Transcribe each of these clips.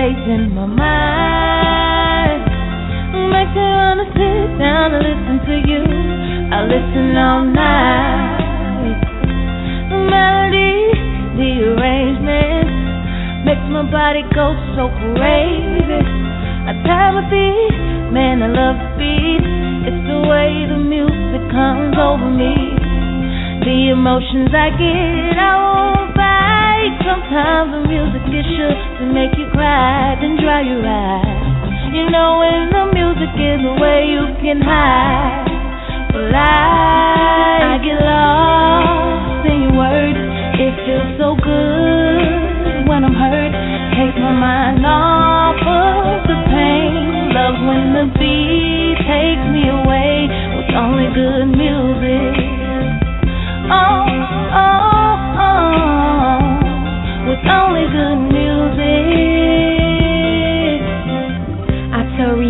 stays in my mind. Makes me wanna sit down and listen to you. I listen all night. Melody, the arrangement makes my body go so crazy. I time a beat, man, I love the beat. It's the way the music comes over me. The emotions I get, I won't fight. Sometimes the music is sure to make you cry, then dry your eyes. You know when the music is away, you can hide. But I, I get lost in your words. It feels so good when I'm hurt. Take my mind off of the pain. Love when the beat takes me away with only good music. Oh, oh, oh, oh. with only good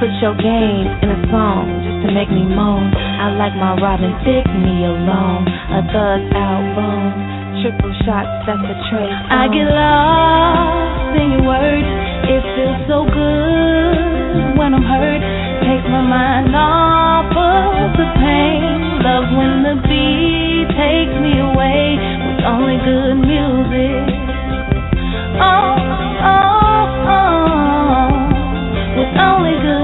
Put your game in a song just to make me moan. I like my Robin Thicke me alone. A thug album. Triple shots, that's a trace. I get lost in your words. It feels so good when I'm hurt. Take my mind off of the pain. Love when the beat takes me away with only good music. Oh, oh, oh, oh. with only good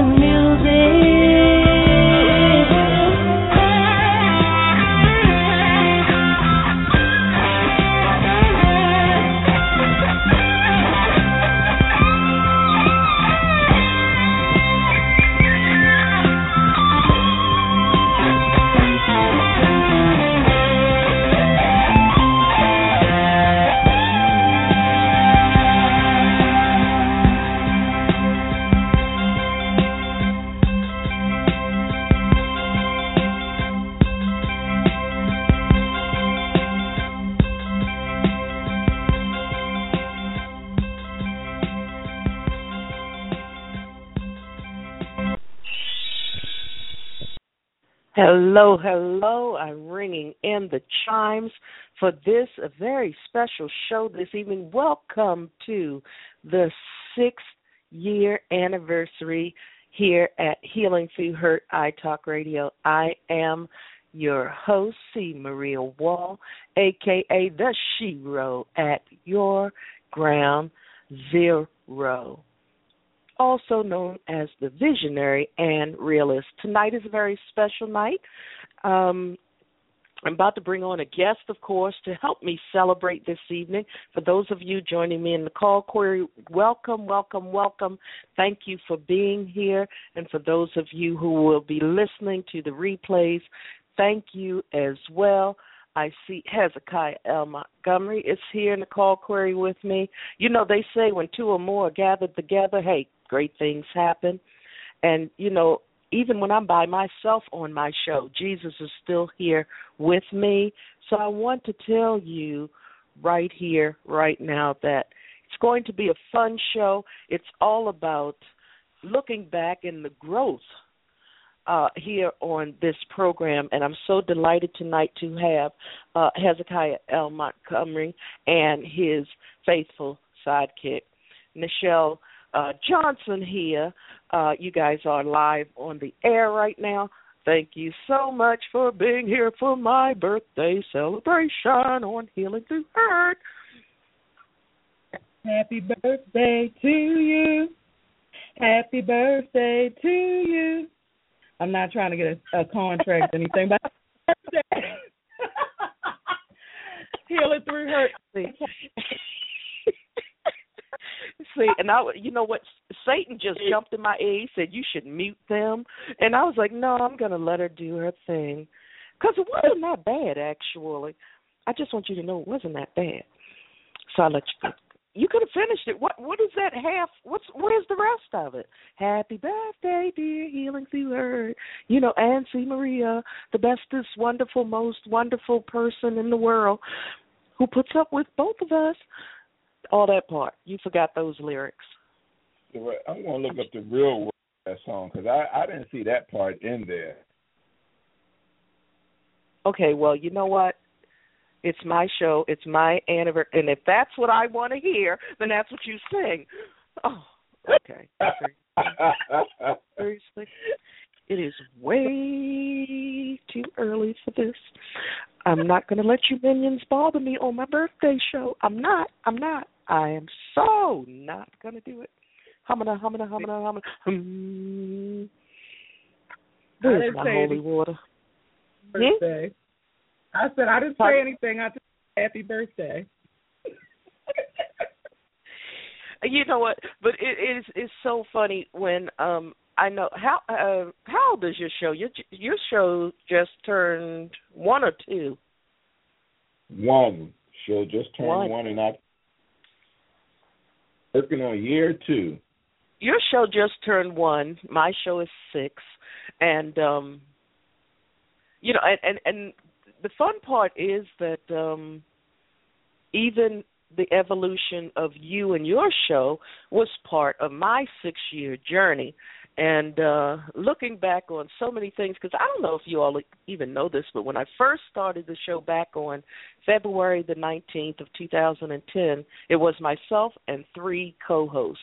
Hello, hello. I'm ringing in the chimes for this a very special show this evening. Welcome to the sixth year anniversary here at Healing Through Hurt I Talk Radio. I am your host, C. Maria Wall, aka the Shero at your ground zero also known as the visionary and realist. Tonight is a very special night. Um, I'm about to bring on a guest, of course, to help me celebrate this evening. For those of you joining me in the call query, welcome, welcome, welcome. Thank you for being here. And for those of you who will be listening to the replays, thank you as well. I see Hezekiah L. Montgomery is here in the call query with me. You know, they say when two or more are gathered together, hey, great things happen. And, you know, even when I'm by myself on my show, Jesus is still here with me. So I want to tell you right here, right now, that it's going to be a fun show. It's all about looking back in the growth uh, here on this program, and I'm so delighted tonight to have uh, Hezekiah L. Montgomery and his faithful sidekick, Michelle uh, Johnson here. Uh, you guys are live on the air right now. Thank you so much for being here for my birthday celebration on Healing Through Hurt. Happy birthday to you. Happy birthday to you. I'm not trying to get a, a contract or anything, but heal it through her. See, and I, you know what? Satan just jumped in my ear. He said you should mute them, and I was like, no, I'm gonna let her do her thing, because it wasn't that bad actually. I just want you to know it wasn't that bad. So I let you go. You could have finished it. What what is that half? What's where's the rest of it? Happy birthday, dear, healing through her. You know, Auntie Maria, the bestest, wonderful, most wonderful person in the world, who puts up with both of us. All that part. You forgot those lyrics. I'm gonna look up the real word of that song because I I didn't see that part in there. Okay, well, you know what? It's my show. It's my anniversary, and if that's what I want to hear, then that's what you sing. Oh, okay. Seriously, it is way too early for this. I'm not going to let you minions bother me on my birthday show. I'm not. I'm not. I am so not going to do it. Humana, humana, humana, humana. Hmm. Where's my holy water? Birthday. I said I didn't say anything. I just happy birthday. you know what? But it is it's so funny when um I know how uh, how old is your show? Your your show just turned one or two. One. She'll just turned one, one and I working on year two. Your show just turned one. My show is six, and um, you know, and and and the fun part is that um even the evolution of you and your show was part of my six year journey. And uh looking back on so many things because i don't know if you all even know this but when i first started the show back on february the 19th of 2010 it was myself and three co-hosts.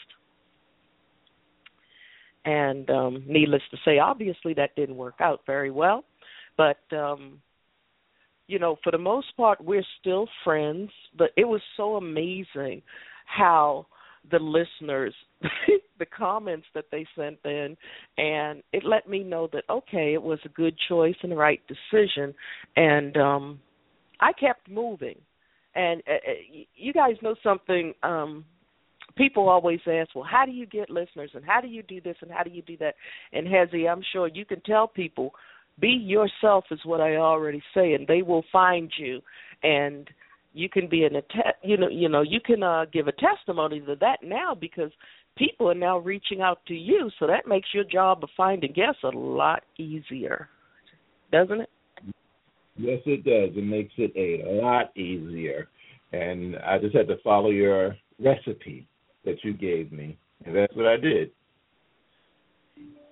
And um needless to say obviously that didn't work out very well. But um you know, for the most part, we're still friends, but it was so amazing how the listeners, the comments that they sent in, and it let me know that, okay, it was a good choice and the right decision. And um I kept moving. And uh, uh you guys know something, um, people always ask, well, how do you get listeners and how do you do this and how do you do that? And Hezzy, I'm sure you can tell people be yourself is what I already say, and they will find you, and you can be an you know you know you can uh, give a testimony to that now because people are now reaching out to you, so that makes your job of finding guests a lot easier, doesn't it? Yes, it does. It makes it a lot easier, and I just had to follow your recipe that you gave me, and that's what I did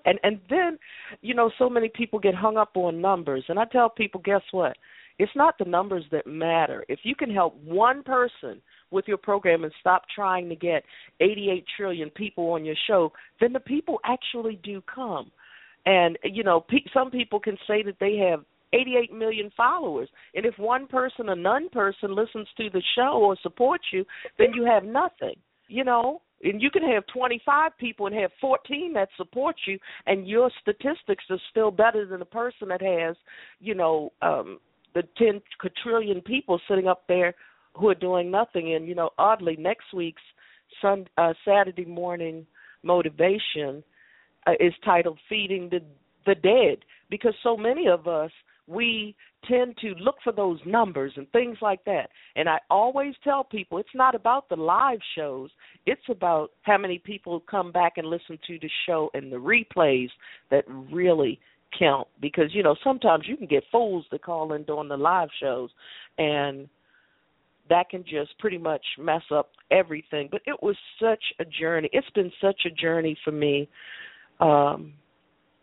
and and then you know so many people get hung up on numbers and i tell people guess what it's not the numbers that matter if you can help one person with your program and stop trying to get 88 trillion people on your show then the people actually do come and you know pe- some people can say that they have 88 million followers. And if one person, a non person, listens to the show or supports you, then you have nothing. You know, and you can have 25 people and have 14 that support you and your statistics are still better than the person that has you know um the 10 quadrillion people sitting up there who are doing nothing. And you know oddly next week's sun uh saturday morning motivation uh, is titled feeding the the dead because so many of us we tend to look for those numbers and things like that. And I always tell people it's not about the live shows, it's about how many people come back and listen to the show and the replays that really count. Because you know sometimes you can get fools to call in during the live shows and that can just pretty much mess up everything. But it was such a journey. It's been such a journey for me. Um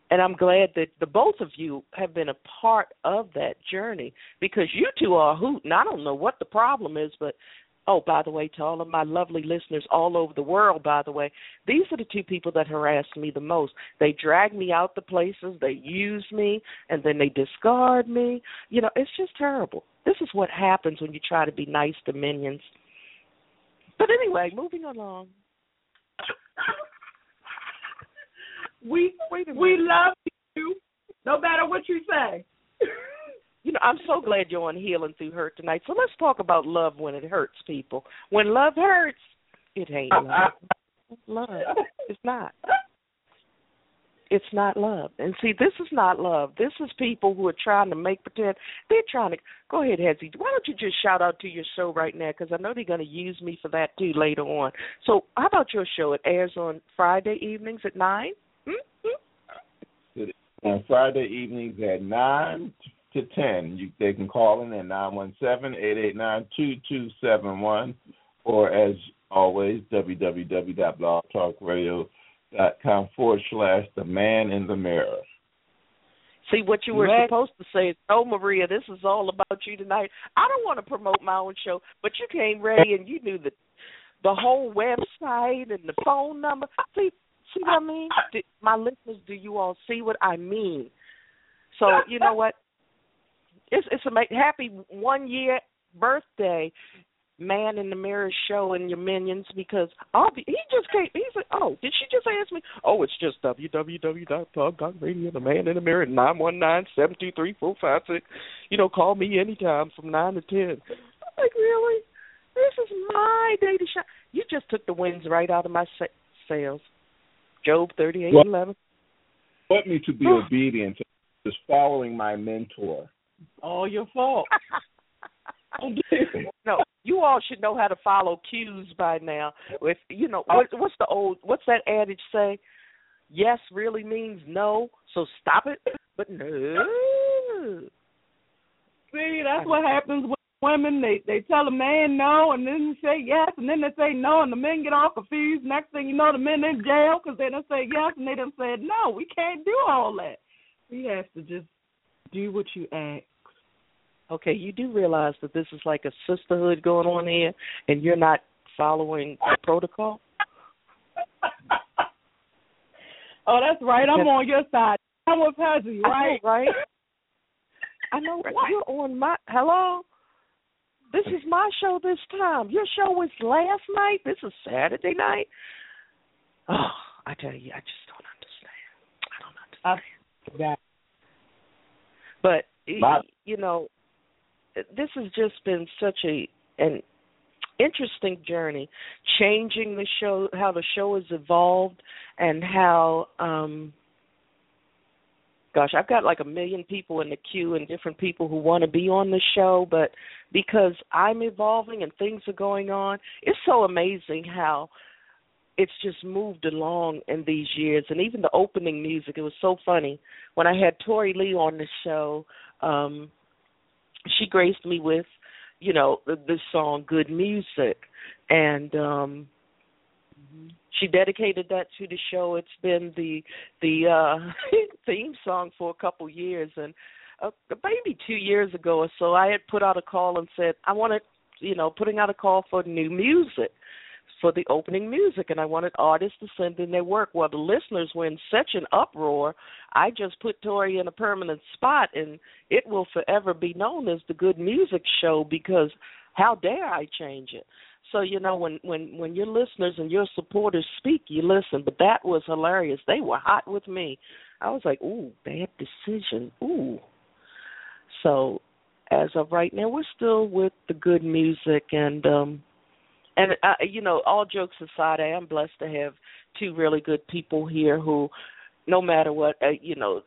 and I'm glad that the both of you have been a part of that journey because you two are a hoot. And I don't know what the problem is, but oh, by the way, to all of my lovely listeners all over the world, by the way, these are the two people that harass me the most. They drag me out the places, they use me, and then they discard me. You know, it's just terrible. This is what happens when you try to be nice to minions. But anyway, moving along. We we love you, no matter what you say. you know, I'm so glad you're on Healing Through Hurt tonight. So let's talk about love when it hurts people. When love hurts, it ain't love. Uh-uh. love. It's not. it's not love. And see, this is not love. This is people who are trying to make pretend. They're trying to. Go ahead, Hezzy. Why don't you just shout out to your show right now? Because I know they're going to use me for that too later on. So, how about your show? It airs on Friday evenings at 9? Mm-hmm. On Friday evenings at 9 to 10. You, they can call in at 917-889-2271 or as always, www.blogtalkradio.com forward slash the man in the mirror. See what you were supposed to say. Oh, Maria, this is all about you tonight. I don't want to promote my own show, but you came ready and you knew the the whole website and the phone number. See, see what I mean? Do, my listeners, do you all see what I mean? So you know what? It's it's a happy one year birthday man in the mirror show and your minions because I'll be, he just came he's like oh did she just ask me? Oh it's just www.blog.radio the man in the mirror nine one nine seven two three four five six. You know call me anytime from nine to ten. I'm like really? This is my day to shine. You just took the winds right out of my sails Job thirty eight eleven want me to be obedient is following my mentor all your fault no, you all should know how to follow cues by now. With you know, oh. what, what's the old what's that adage say? Yes really means no, so stop it. But no. See, that's what happens with women. They they tell a man no, and then they say yes, and then they say no, and the men get all confused. Next thing you know, the men in jail because they don't say yes, and they don't say no. We can't do all that. We have to just do what you ask. Okay, you do realize that this is like a sisterhood going on here, and you're not following the protocol. oh, that's right. I'm on your side. I'm with Hezzy, right? I know, right. I know. Right. You're on my. Hello. This is my show this time. Your show was last night. This is Saturday night. Oh, I tell you, I just don't understand. I don't understand. but my, you know, this has just been such a an interesting journey, changing the show, how the show has evolved, and how. um Gosh, I've got like a million people in the queue and different people who want to be on the show, but because I'm evolving and things are going on, it's so amazing how it's just moved along in these years. And even the opening music it was so funny. When i had tori lee on the show um she graced me with, you know, this song "Good Music," and um she dedicated that to the show. It's been the the uh theme song for a couple years, and uh, maybe two years ago or so, I had put out a call and said I wanted, you know, putting out a call for new music for the opening music and I wanted artists to send in their work. Well, the listeners were in such an uproar, I just put Tori in a permanent spot and it will forever be known as the Good Music Show because how dare I change it? So you know when when when your listeners and your supporters speak, you listen. But that was hilarious. They were hot with me. I was like, "Ooh, bad decision." Ooh. So as of right now, we're still with the good music and um and uh, you know, all jokes aside, I am blessed to have two really good people here who, no matter what, uh, you know,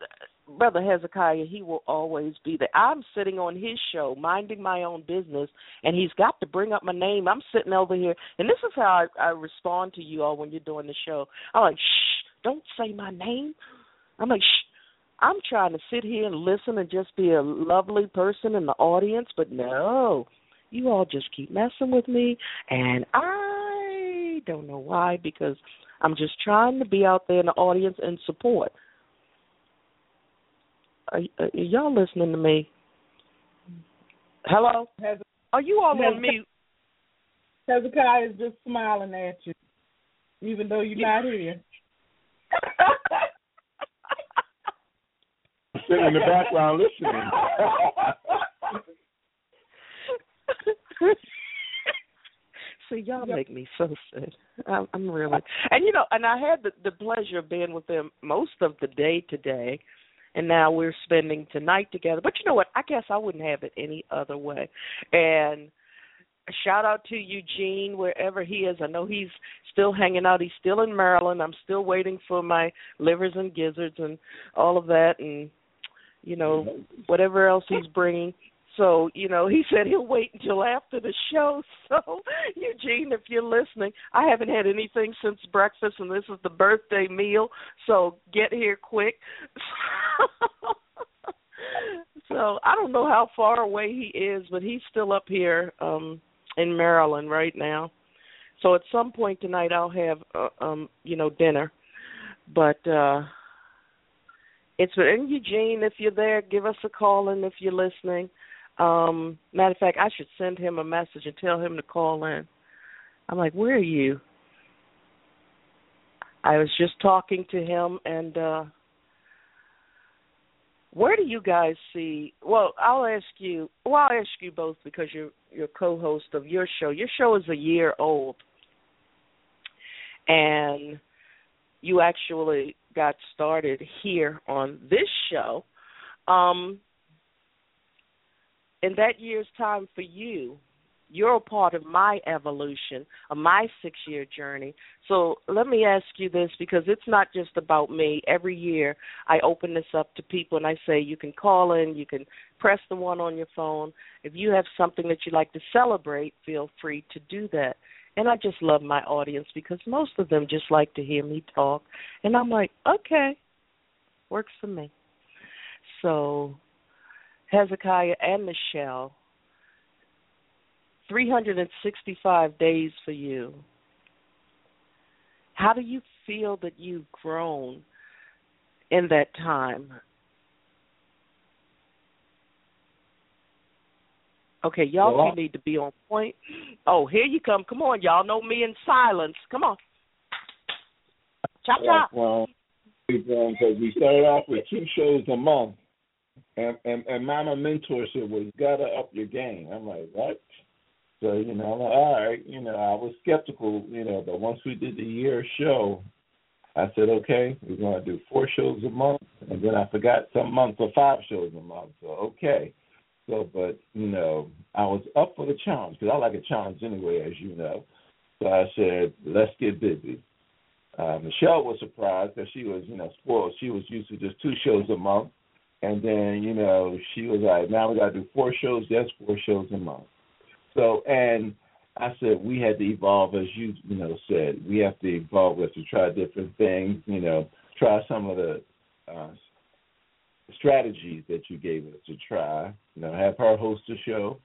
Brother Hezekiah, he will always be there. I'm sitting on his show, minding my own business, and he's got to bring up my name. I'm sitting over here, and this is how I, I respond to you all when you're doing the show. I'm like, shh, don't say my name. I'm like, shh. I'm trying to sit here and listen and just be a lovely person in the audience, but no, you all just keep messing with me and I don't know why because I'm just trying to be out there in the audience and support. Are, are y'all listening to me? Hello? Are you all on mute? Hezekiah is just smiling at you, even though you're not here. Sitting in the background listening. See, y'all make me so sad. I'm, I'm really, and you know, and I had the, the pleasure of being with them most of the day today, and now we're spending tonight together. But you know what? I guess I wouldn't have it any other way. And shout out to Eugene wherever he is. I know he's still hanging out. He's still in Maryland. I'm still waiting for my livers and gizzards and all of that, and you know whatever else he's bringing. So, you know, he said he'll wait until after the show. So, Eugene, if you're listening, I haven't had anything since breakfast, and this is the birthday meal. So, get here quick. so, I don't know how far away he is, but he's still up here um in Maryland right now. So, at some point tonight, I'll have, uh, um, you know, dinner. But uh it's and Eugene, if you're there, give us a call and if you're listening. Um, matter of fact, I should send him a message and tell him to call in. I'm like, where are you? I was just talking to him and uh where do you guys see well i'll ask you well i'll ask you both because you're you're co-host of your show your show is a year old and you actually got started here on this show um in that year's time for you, you're a part of my evolution, of my six year journey. So let me ask you this because it's not just about me. Every year I open this up to people and I say you can call in, you can press the one on your phone. If you have something that you'd like to celebrate, feel free to do that. And I just love my audience because most of them just like to hear me talk. And I'm like, okay, works for me. So Hezekiah and Michelle. 365 days for you. How do you feel that you've grown in that time? Okay, y'all well, need to be on point. Oh, here you come. Come on, y'all know me in silence. Come on. Chop chop. Well, because we started off with two shows a month and, and and Mama Mentor said, "Well, you gotta up your game." I'm like, "What?" So you know, I'm like, all right, you know, I was skeptical, you know, but once we did the year show, I said, okay, we're gonna do four shows a month, and then I forgot some months or five shows a month. So okay, so but you know, I was up for the challenge because I like a challenge anyway, as you know. So I said, let's get busy. Uh, Michelle was surprised because she was, you know, spoiled. She was used to just two shows a month. And then, you know, she was like, now we got to do four shows. That's four shows a month. So, and I said we had to evolve, as you, you know, said. We have to evolve. We have to try different things, you know, try some of the uh, strategies that you gave us to try. You know, have her host the show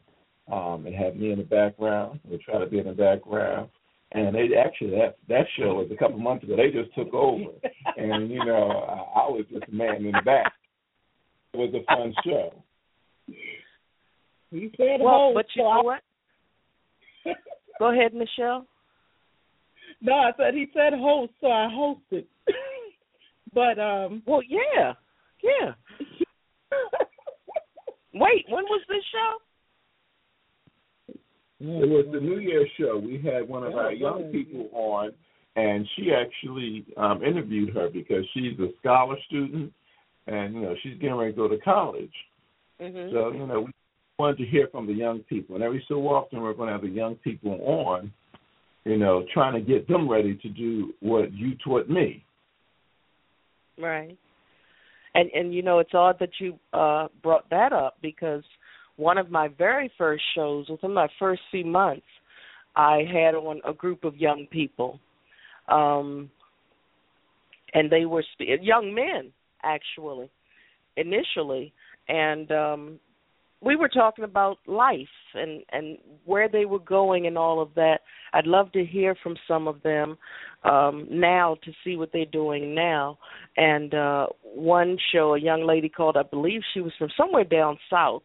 um, and have me in the background. We'll try to be in the background. And they actually that that show was a couple months ago. They just took over, and you know I, I was just a man in the back. It was a fun show. You said well, host, but you so know what? Go ahead, Michelle. No, I said he said host, so I hosted. but um Well yeah. Yeah. Wait, when was this show? It was the New Year's show. We had one of our young people on, and she actually um, interviewed her because she's a scholar student, and you know she's getting ready to go to college. Mm-hmm. So you know we wanted to hear from the young people, and every so often we're going to have the young people on, you know, trying to get them ready to do what you taught me. Right. And and you know it's odd that you uh brought that up because one of my very first shows within my first few months I had on a group of young people. Um and they were sp- young men actually initially. And um we were talking about life and and where they were going and all of that. I'd love to hear from some of them um now to see what they're doing now. And uh one show a young lady called i believe she was from somewhere down south.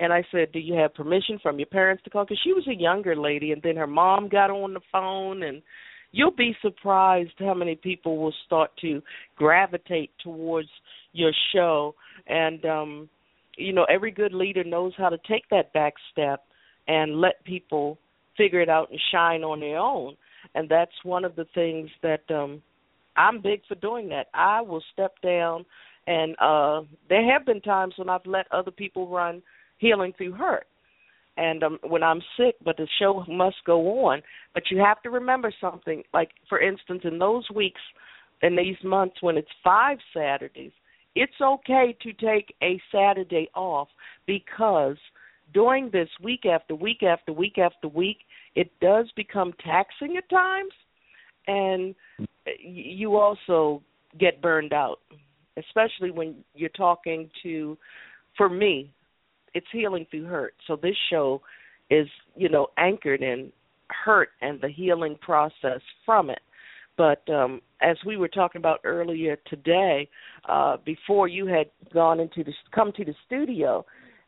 And i said do you have permission from your parents to call? Because she was a younger lady and then her mom got on the phone and you'll be surprised how many people will start to gravitate towards your show and um you know every good leader knows how to take that back step and let people figure it out and shine on their own and that's one of the things that um I'm big for doing that. I will step down and uh there have been times when I've let other people run healing through hurt. And um when I'm sick, but the show must go on. But you have to remember something. Like for instance, in those weeks, in these months when it's five Saturdays, it's okay to take a Saturday off because during this week after week after week after week, it does become taxing at times, and you also get burned out, especially when you're talking to. For me, it's healing through hurt. So this show is, you know, anchored in hurt and the healing process from it. But um, as we were talking about earlier today, uh, before you had gone into the come to the studio,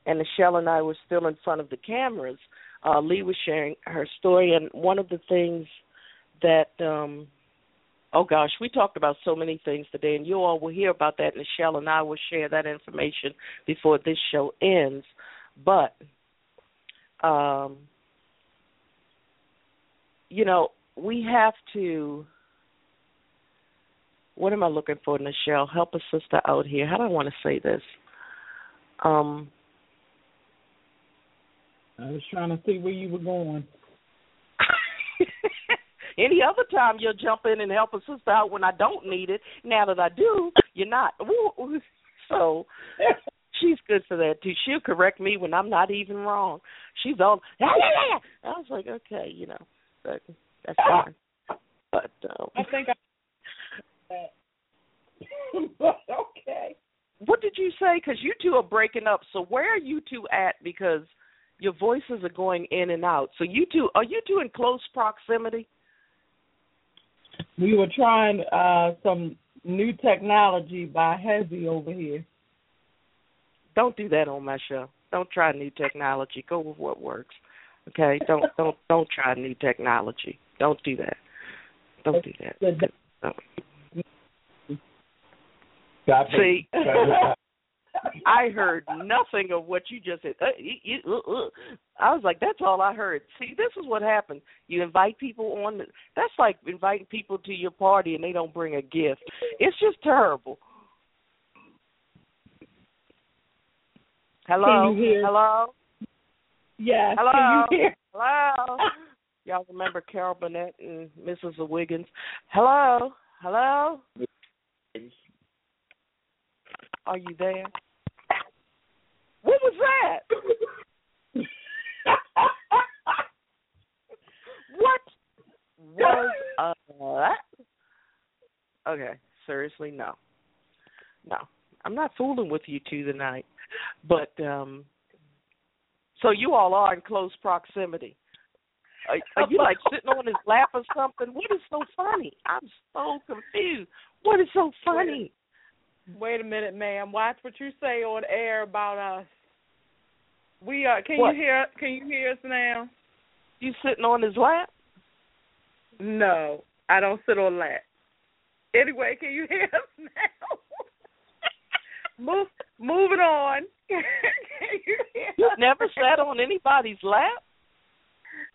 and Michelle and I were still in front of the cameras, uh, Lee was sharing her story, and one of the things that um, oh gosh, we talked about so many things today, and you all will hear about that. Michelle and I will share that information before this show ends. But, um, you know, we have to. What am I looking for, Michelle? Help a sister out here. How do I want to say this? Um, I was trying to see where you were going. Any other time you'll jump in and help a sister out when I don't need it. Now that I do, you're not. So she's good for that too. She'll correct me when I'm not even wrong. She's all yeah yeah yeah. I was like, okay, you know, but that's fine. But um, I think I. but okay. What did you say? Because you two are breaking up. So where are you two at? Because your voices are going in and out. So you two are you two in close proximity? We were trying uh some new technology by Hezzy over here. Don't do that on my show. Don't try new technology. Go with what works. Okay? Don't don't don't try new technology. Don't do that. Don't do that. Don't. See, I heard nothing of what you just said. Uh, uh, uh. I was like, that's all I heard. See, this is what happens. You invite people on. That's like inviting people to your party and they don't bring a gift. It's just terrible. Hello. Hello. Yes. Hello. Can you hear? Hello. Y'all remember Carol Burnett and Mrs. Wiggins? Hello. Hello. Are you there? What was that? what was uh, that? Okay, seriously, no. No. I'm not fooling with you two tonight. But um so you all are in close proximity. Are, are you like sitting on his lap or something? What is so funny? I'm so confused. What is so funny? Wait a minute, ma'am. Watch what you say on air about us. We are. Can What? you hear? Can you hear us now? You sitting on his lap? No, I don't sit on lap. Anyway, can you hear us now? Move, moving on. can you hear You've us never sat on anybody's lap?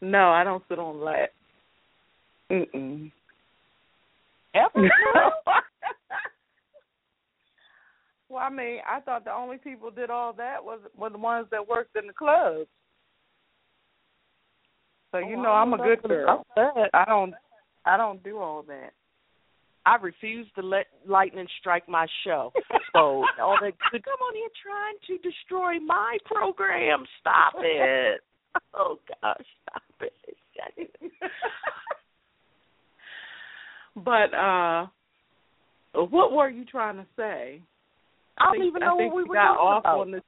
No, I don't sit on lap. Mm-mm. Ever? well, I mean, I thought the only people did all that was were the ones that worked in the clubs. So you Oh, know, I'm a good girl. I don't, I don't do all that. I refuse to let lightning strike my show. So all that good come on here trying to destroy my program. Stop it. Oh gosh, stop it. but uh what were you trying to say? I don't think- even know think what we were got talking off about. on this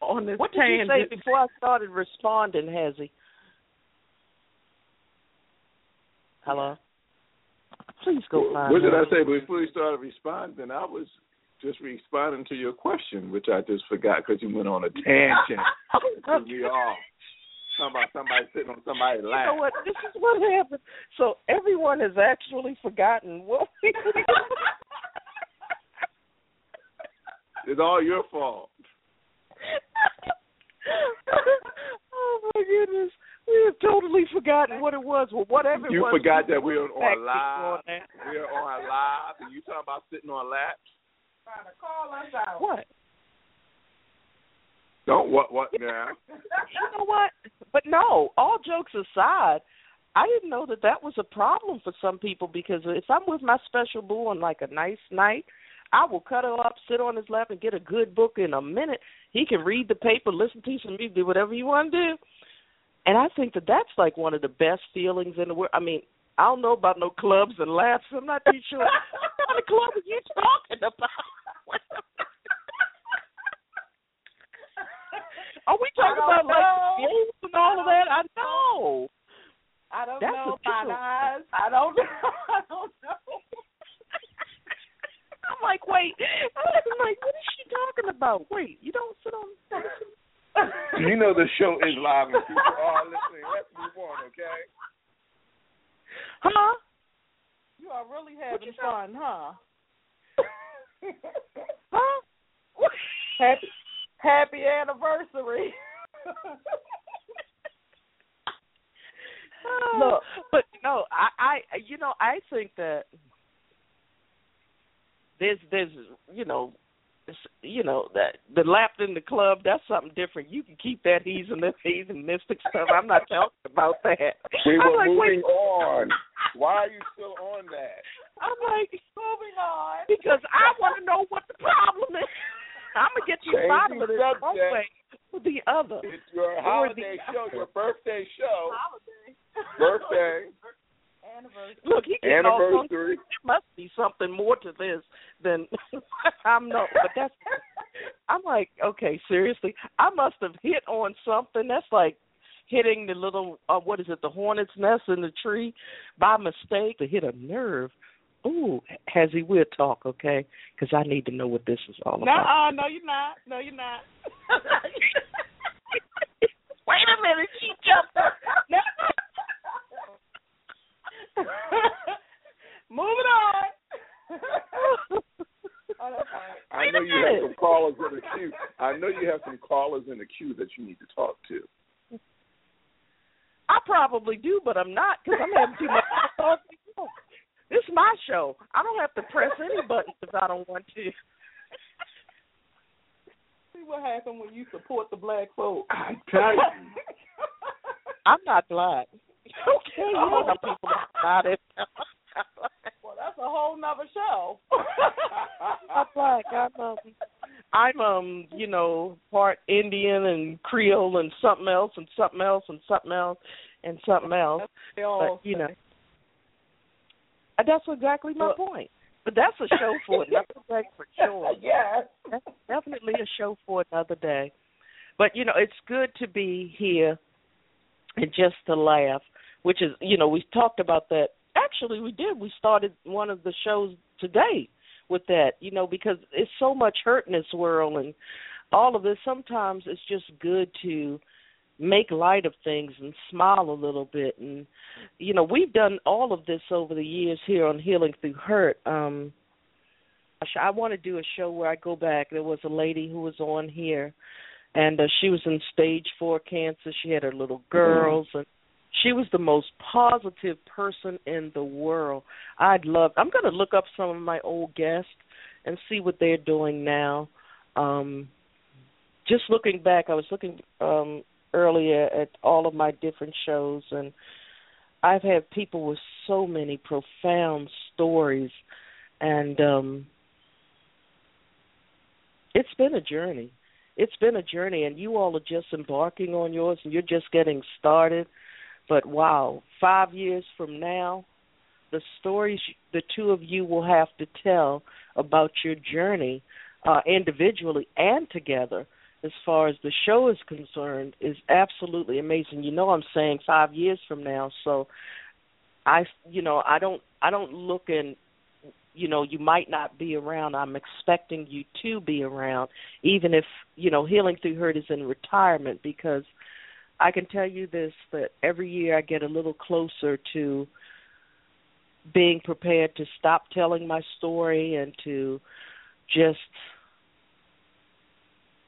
on this What did you say before I started responding, Hezzy? Hello? Please go find What did I say before you started responding? I was just responding to your question, which I just forgot because you went on a tangent. Oh, threw me off. Talking about somebody sitting on somebody's You lap. know what? This is what happened. So everyone has actually forgotten what we. It's all your fault. oh my goodness, we have totally forgotten what it was. Well, whatever it You was, forgot we that we're on to live. We're on our live, and you talking about sitting on laps. Trying to call us out. What? Don't what what now? you know what? But no, all jokes aside, I didn't know that that was a problem for some people because if I'm with my special boo on like a nice night, I will cut her up, sit on his lap, and get a good book in a minute. He can read the paper, listen to some music, do whatever you want to do. And I think that that's like one of the best feelings in the world. I mean, I don't know about no clubs and laughs. I'm not too sure. what kind of club are you talking about? Are we talking about know. like games and all of that? I know. I don't That's know my eyes. I don't know. I don't know. I'm like, wait. I'm like, what is she talking about? Wait, you don't sit on. You know the show is live and people are listening. Let's move on, okay? Huh? You are really having fun, huh? Huh? happy happy anniversary. Look. but no, I, I, you know, I think that there's, there's, you know, it's, you know that the lap in the club. That's something different. You can keep that heathen, heathenistic stuff. I'm not talking about that. We were like, moving on. Why are you still on that? I'm like, Moving on. because I want to know what the problem is. I'm gonna get to the bottom of this one way or the other. It's your holiday show, your birthday show. Holiday. Birthday. Anniversary. Look, he getting all drunk. Anniversary. There must be something more to this than I'm not. But that's. I'm like, okay, seriously, I must have hit on something. That's like hitting the little, uh, what is it, the hornet's nest in the tree by mistake to hit a nerve. Ooh, Hezzy? We'll talk, okay? Because I need to know what this is all about. No, about. uh, no, you're not. No, you're not. Wait a minute, she jumped up. Moving on. oh, that's fine. I know you have some callers in the queue. I know you have some callers in the queue that you need to talk to. I probably do, but I'm not because I'm having too much fun. This is my show. I don't have to press any buttons if I don't want to. See what happens when you support the black folk. I tell you. I'm not black. Okay, you know how people are about it. well, that's a whole nother show. I'm black. I'm um, I'm um, you know, part Indian and Creole and something else and something else and something else and something else. They all But you know, and that's exactly my Well- point. But that's a show for another day for sure. yes. That's definitely a show for another day. But you know, it's good to be here and just to laugh, which is you know, we talked about that. Actually, we did. We started one of the shows today with that, you know, because it's so much hurt in this world and all of this. Sometimes it's just good to make light of things and smile a little bit and you know we've done all of this over the years here on healing through hurt um I want to do a show where I go back. There was a lady who was on here, and uh, she was in stage four cancer. She had her little girls, and she was the most positive person in the world. I'd love. I'm going to look up some of my old guests and see what they're doing now. Um, just looking back, I was looking um, earlier at all of my different shows, and I've had people with so many profound stories, and um it's been a journey. It's been a journey, and you all are just embarking on yours, and you're just getting started. But wow, five years from now, the stories the two of you will have to tell about your journey, uh, individually and together, as far as the show is concerned, is absolutely amazing. You know, I'm saying five years from now, so I, you know, I don't, I don't look in you know you might not be around i'm expecting you to be around even if you know healing through hurt is in retirement because i can tell you this that every year i get a little closer to being prepared to stop telling my story and to just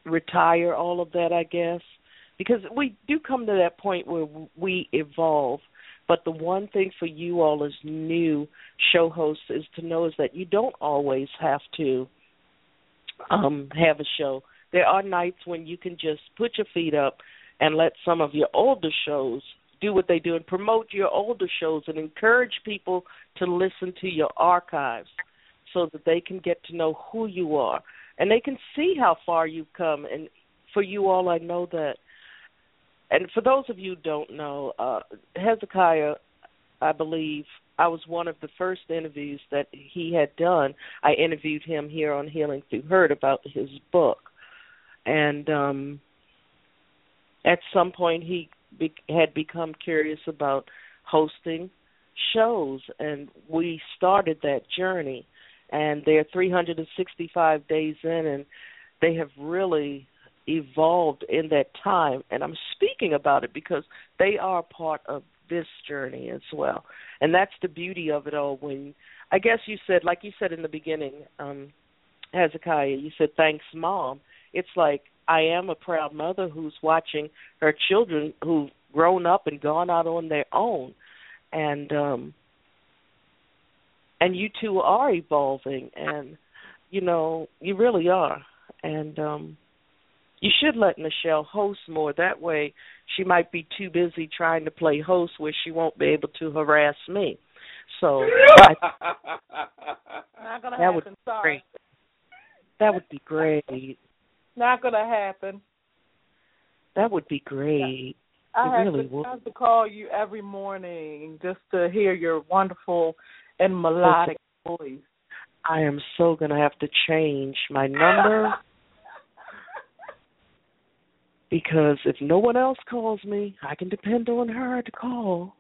retire all of that i guess. Because we do come to that point where we evolve. But the one thing for you all as new show hosts is to know is that you don't always have to um have a show. There are nights when you can just put your feet up and let some of your older shows do what they do and promote your older shows and encourage people to listen to your archives so that they can get to know who you are and they can see how far you've come and for you all I know that and for those of you who don't know, uh Hezekiah I believe I was one of the first interviews that he had done. I interviewed him here on Healing Through Hurt about his book. And um at some point he be- had become curious about hosting shows and we started that journey and they're 365 days in and they have really evolved in that time and I'm speaking about it because they are part of this journey as well. And that's the beauty of it all when I guess you said like you said in the beginning um Hezekiah you said thanks mom. It's like I am a proud mother who's watching her children who've grown up and gone out on their own. And um and you two are evolving and you know you really are. And um you should let Michelle host more. That way she might be too busy trying to play host where she won't be able to harass me. So I, Not gonna that happen. would be Sorry. great. That would be great Not gonna happen. that would be great I have really to would. I have to call you every morning just to hear your wonderful and melodic voice. I am so gonna have to change my number because if no one else calls me, I can depend on her to call.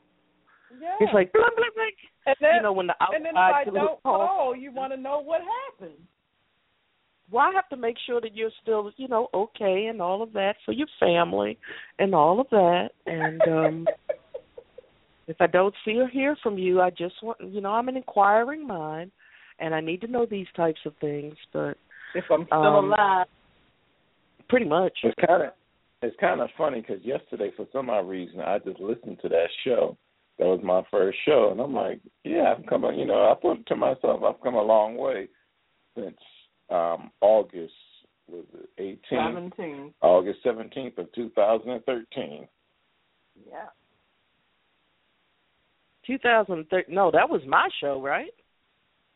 Yeah. It's like blah, blah, blah. and then, you know when the and then if I outside don't call. call, you want to know what happened. Well, I have to make sure that you're still, you know, okay and all of that for your family and all of that. And um if I don't see or hear from you, I just want, you know, I'm an inquiring mind, and I need to know these types of things. But If I'm still Um, alive. pretty much, It's kind of it's kind of funny because yesterday, for some odd reason, I just listened to that show. That was my first show, and I'm like, yeah, I've come. a- You know, I put to myself, I've come a long way since um August was it 18th, Seventeen. August 17th of 2013. Yeah. 2013. No, that was my show, right?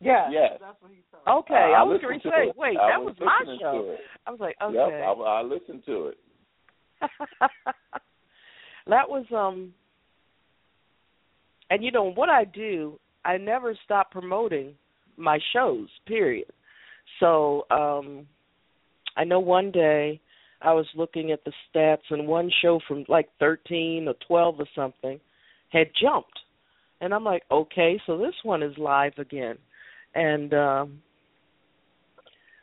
Yeah. Yes. That's what he told. Okay, I I, was listened going to to say, it. wait, I that was, my show. I was like, Yep, okay. I, I listened to it. that was um and you know what I do, I never stop promoting my shows, period. So, um I know one day I was looking at the stats and one show from like 13 or 12 or something had jumped. And I'm like, okay, so this one is live again. And um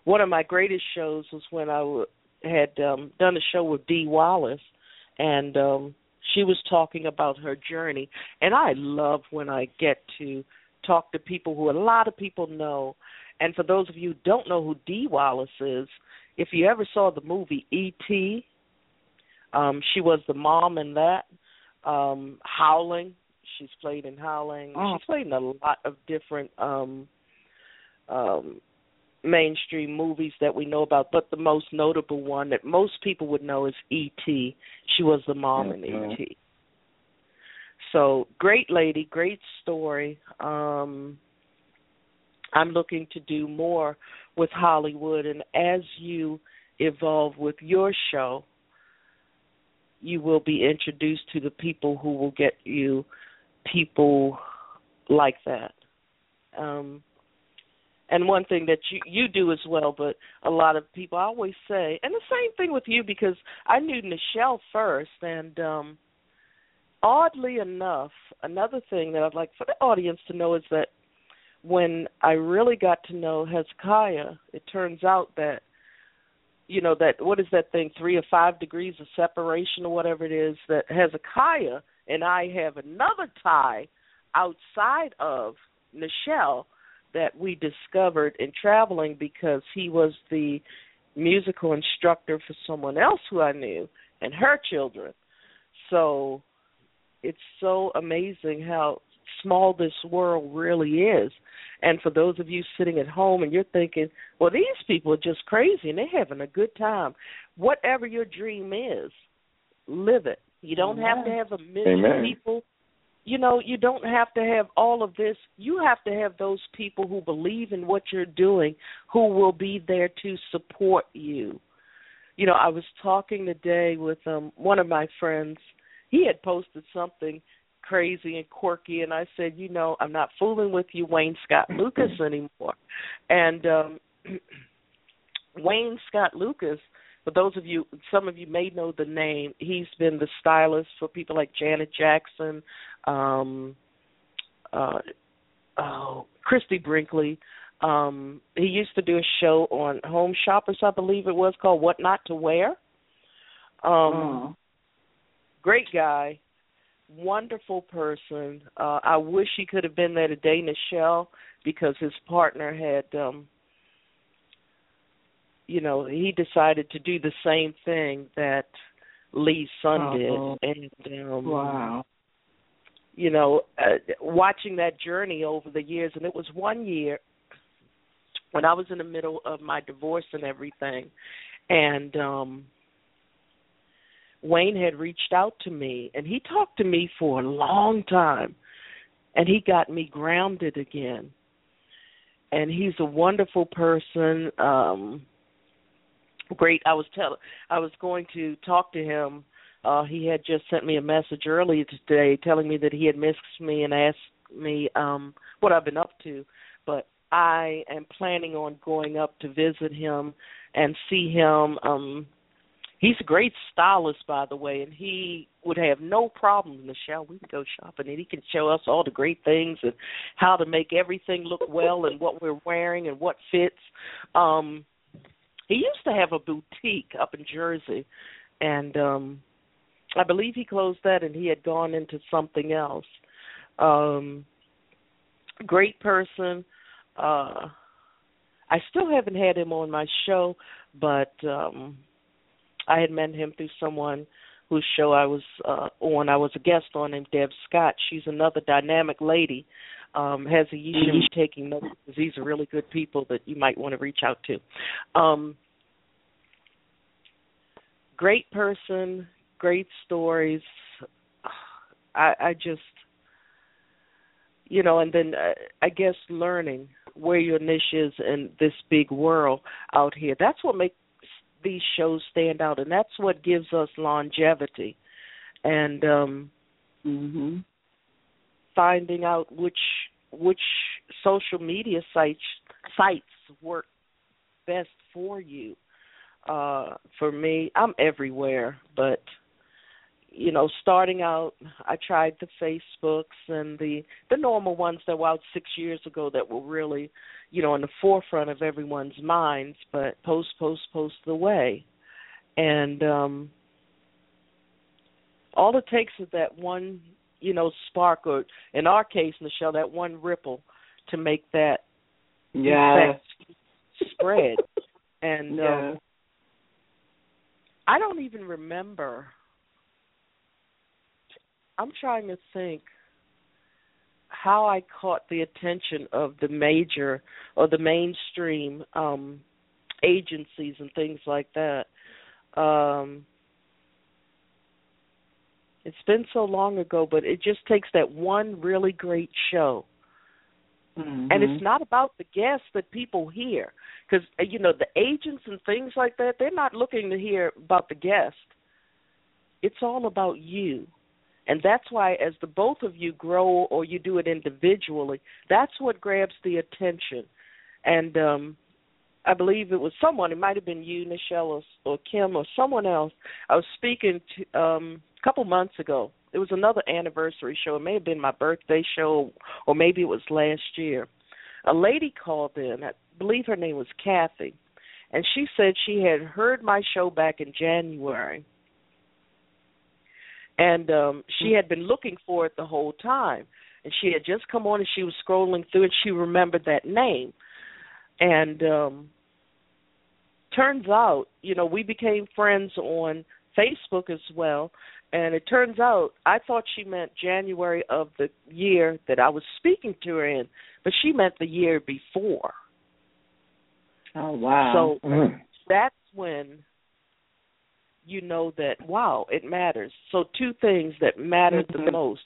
one of my greatest shows was when I w- had um done a show with Dee Wallace and um she was talking about her journey and I love when I get to talk to people who a lot of people know and for those of you who don't know who Dee Wallace is if you ever saw the movie E.T. um she was the mom in that um Howling she's played in Howling Oh. she's played in a lot of different um um mainstream movies that we know about, but the most notable one that most people would know is E.T. She was the mom in Mhm. E.T. So great lady, great story. Um I'm looking to do more with Hollywood and as you evolve with your show, you will be introduced to the people who will get you people like that. Um and one thing that you you do as well, but a lot of people I always say, and the same thing with you because I knew Nichelle first, and um oddly enough, another thing that I'd like for the audience to know is that when I really got to know Hezekiah, it turns out that you know that what is that thing three or five degrees of separation or whatever it is that Hezekiah and I have another tie outside of Nichelle that we discovered in traveling because he was the musical instructor for someone else who I knew and her children. So it's so amazing how small this world really is. And for those of you sitting at home and you're thinking, well, these people are just crazy and they're having a good time. Whatever your dream is, live it. You don't have to have a million Amen. people. You know, you don't have to have all of this. You have to have those people who believe in what you're doing, who will be there to support you. You know, I was talking today with um one of my friends. He had posted something crazy and quirky and I said, "You know, I'm not fooling with you Wayne Scott Lucas anymore." And um Wayne Scott Lucas for those of you, some of you may know the name. He's been the stylist for people like Janet Jackson, um, uh, oh, Christie Brinkley. Um, he used to do a show on Home Shoppers, I believe it was called "What Not to Wear." Um, Oh. Great guy, wonderful person. Uh, I wish he could have been there today, Nichelle, because his partner had. um you know, he decided to do the same thing that Lee's son Uh-oh. did, and um, Wow. you know, uh, watching that journey over the years, and it was one year when I was in the middle of my divorce and everything, and um Wayne had reached out to me, and he talked to me for a long time, and he got me grounded again. And he's a wonderful person. Um great. I was tell I was going to talk to him. Uh he had just sent me a message earlier today telling me that he had missed me and asked me um what I've been up to. But I am planning on going up to visit him and see him. Um he's a great stylist by the way and he would have no problem, Michelle. We can go shopping and he can show us all the great things and how to make everything look well and what we're wearing and what fits. Um he used to have a boutique up in Jersey, and um I believe he closed that and he had gone into something else. Um great person. Uh I still haven't had him on my show, but um I had met him through someone whose show I was uh on. I was a guest on named Deb Scott. She's another dynamic lady. Um, has a Yishim taking notes these are really good people that you might want to reach out to. Um, great person, great stories. I, I just, you know, and then uh, I guess learning where your niche is in this big world out here. That's what makes these shows stand out, and that's what gives us longevity. And um Mhm. finding out which which social media sites sites work best for you. Uh for me, I'm everywhere, but you know, starting out, I tried the Facebooks and the the normal ones that were out 6 years ago that were really, you know, in the forefront of everyone's minds, but post post post the way. And um all it takes is that one, you know, spark or in our case, Michelle, that one ripple to make that yeah spread. and um I don't even remember. I'm trying to think how I caught the attention of the major or the mainstream um agencies and things like that. Um it's been so long ago, but it just takes that one really great show Mhm. and it's not about the guests that people hear because you know the agents and things like that they're not looking to hear about the guest it's all about you and that's why as the both of you grow or you do it individually that's what grabs the attention and um I believe it was someone. It might have been you, Nichelle, or, or Kim, or someone else. I was speaking to um a couple months ago. It was another anniversary show. It may have been my birthday show, or maybe it was last year. A lady called in. I believe her name was Kathy, and she said she had heard my show back in January, and um she had been looking for it the whole time. And she had just come on, and she was scrolling through, and she remembered that name. And um turns out, you know, we became friends on Facebook as well. And it turns out I thought she meant January of the year that I was speaking to her in, but she meant the year before. Oh wow. So mm. that's when you know that wow, it matters. So two things that matter mm-hmm. the most.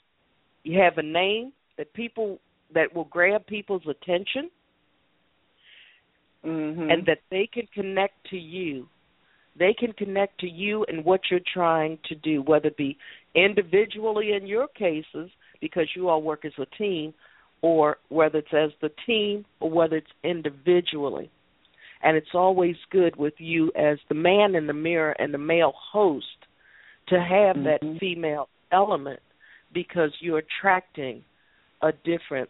You have a name that people that will grab people's attention mm-hmm. and that they can connect to you. They can connect to you and what you're trying to do, whether it be individually in your cases, because you all work as a team, or whether it's as the team or whether it's individually. And it's always good with you as the man in the mirror and the male host to have mm-hmm. that female element because you're attracting a different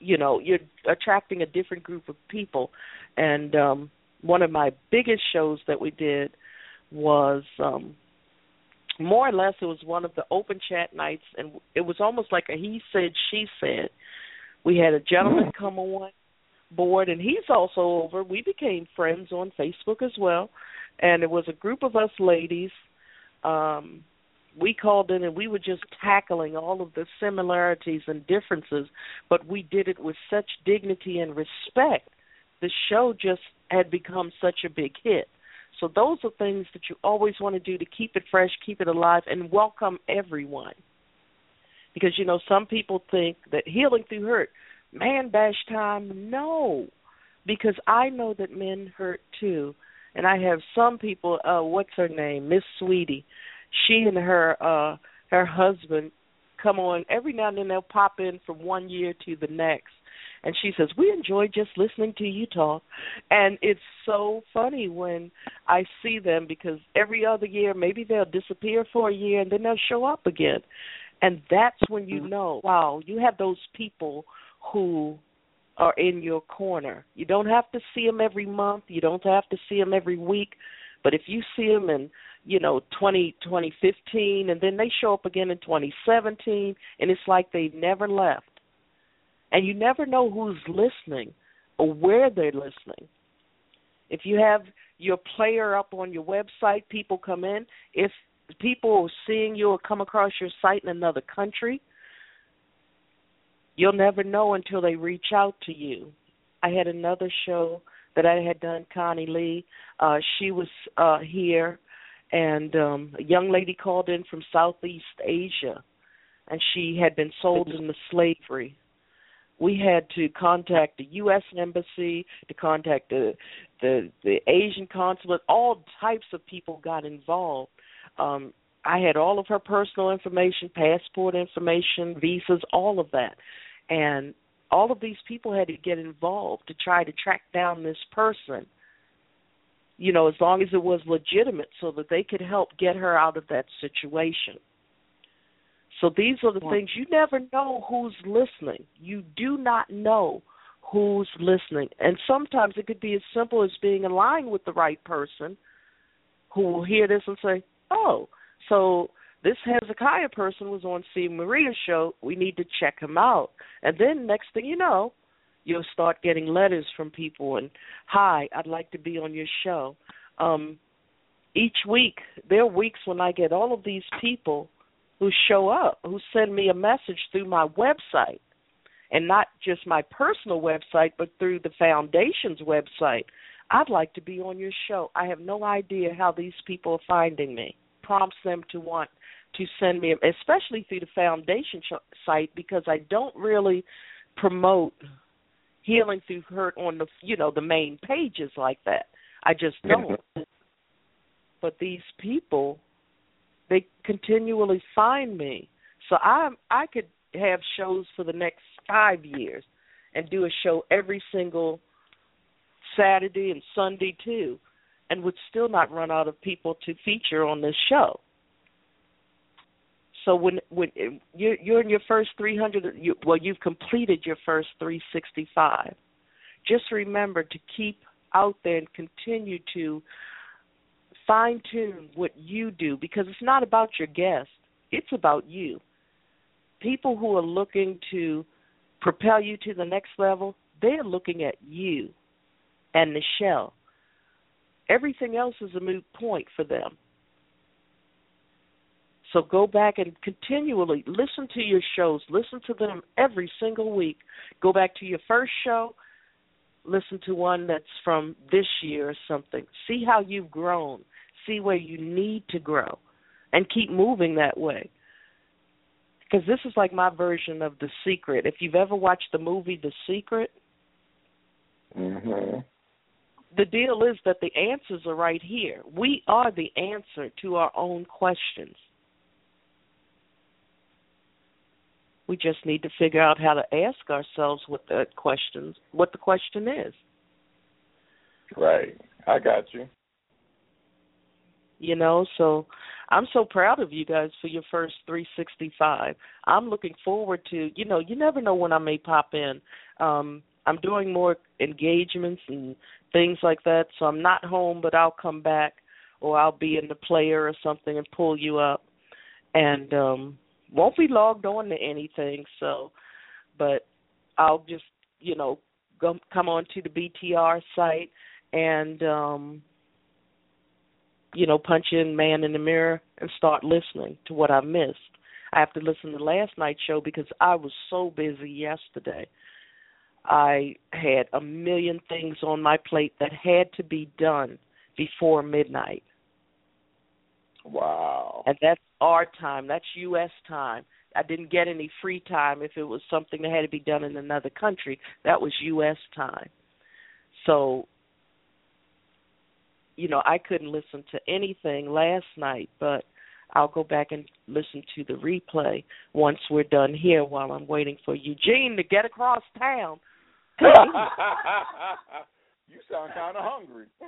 you know you're attracting a different group of people and um one of my biggest shows that we did was um more or less it was one of the open chat nights and it was almost like a he said she said we had a gentleman mm. come on board and he's also over we became friends on facebook as well and it was a group of us ladies um we called in and we were just tackling all of the similarities and differences, but we did it with such dignity and respect. The show just had become such a big hit. So those are things that you always want to do to keep it fresh, keep it alive, and welcome everyone. Because you know some people think that healing through hurt, man bash time. No, because I know that men hurt too, and I have some people. Uh, what's her name, Miss Sweetie? she and her uh her husband come on every now and then they'll pop in from one year to the next and she says we enjoy just listening to you talk and it's so funny when i see them because every other year maybe they'll disappear for a year and then they'll show up again and that's when you know wow you have those people who are in your corner. You don't have to see them every month. You don't have to see them every week. But if you see them in you know 20 2015 and then they show up again in 2017 and it's like they've never left. And you never know who's listening or where they're listening. If you have your player up on your website people come in. If people are seeing you or come across your site in another country you'll never know until they reach out to you i had another show that i had done connie lee uh she was uh here and um a young lady called in from Southeast Asia and she had been sold into slavery. We had to contact the US embassy, to contact the the the Asian consulate, all types of people got involved. Um I had all of her personal information, passport information, visas, all of that. And all of these people had to get involved to try to track down this person you know, as long as it was legitimate so that they could help get her out of that situation. So these are the things you never know who's listening. You do not know who's listening. And sometimes it could be as simple as being aligned with the right person who will hear this and say, Oh, so this Hezekiah person was on C. Maria's show. We need to check him out. And then next thing you know, you'll start getting letters from people and hi i'd like to be on your show um each week there are weeks when i get all of these people who show up who send me a message through my website and not just my personal website but through the foundation's website i'd like to be on your show i have no idea how these people are finding me prompts them to want to send me especially through the foundation site because i don't really promote healing through hurt on the you know the main pages like that. I just don't. but these people, they continually find me, so I I could have shows for the next five years, and do a show every single Saturday and Sunday too, and would still not run out of people to feature on this show. So when when eh, you're, you're in your first 300, you, well, you've completed your first 365. Just remember to keep out there and continue to fine tune what you do because it's not about your guest; it's about you. People who are looking to propel you to the next level, they're looking at you and the shell. Everything else is a moot point for them So go back and continually listen to your shows. Listen to them every single week. Go back to your first show. Listen to one that's from this year or something. See how you've grown. See where you need to grow. And keep moving that way. Because this is like my version of The Secret. If you've ever watched the movie The Secret, mm-hmm. the deal is that the answers are right here. We are the answer to our own questions. We just need to figure out how to ask ourselves what the questions what the question is. Right. I got you. You know, so I'm so proud of you guys for your first 365. I'm looking forward to, you know, you never know when I may pop in. Um I'm doing more engagements and things like that, so I'm not home, but I'll come back or I'll be in the player or something and pull you up. And um won't be logged on to anything, so but I'll just, you know, go come on to the BTR site and um you know, punch in man in the mirror and start listening to what I missed. I have to listen to last night's show because I was so busy yesterday. I had a million things on my plate that had to be done before midnight. Wow. And that's our time. That's US time. I didn't get any free time if it was something that had to be done in another country. That was US time. So you know, I couldn't listen to anything last night, but I'll go back and listen to the replay once we're done here while I'm waiting for Eugene to get across town. you sound kind of hungry.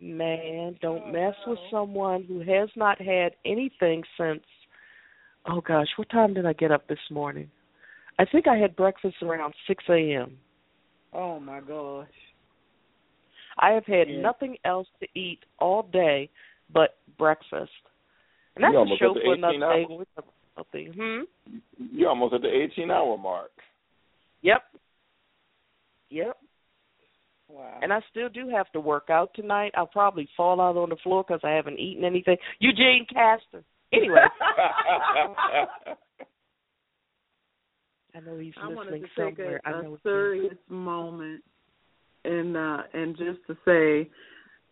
Man, don't mess with someone who has not had anything since oh gosh, what time did I get up this morning? I think I had breakfast around six AM. Oh my gosh. I have had yeah. nothing else to eat all day but breakfast. And that's a show for another day. Something. Hmm? You're almost at the 18 hour mark. Yep. Yep. Wow. And I still do have to work out tonight. I'll probably fall out on the floor because I haven't eaten anything. Eugene Castor. Anyway. I know he's I listening to take somewhere. A, I know a serious moment and uh and just to say,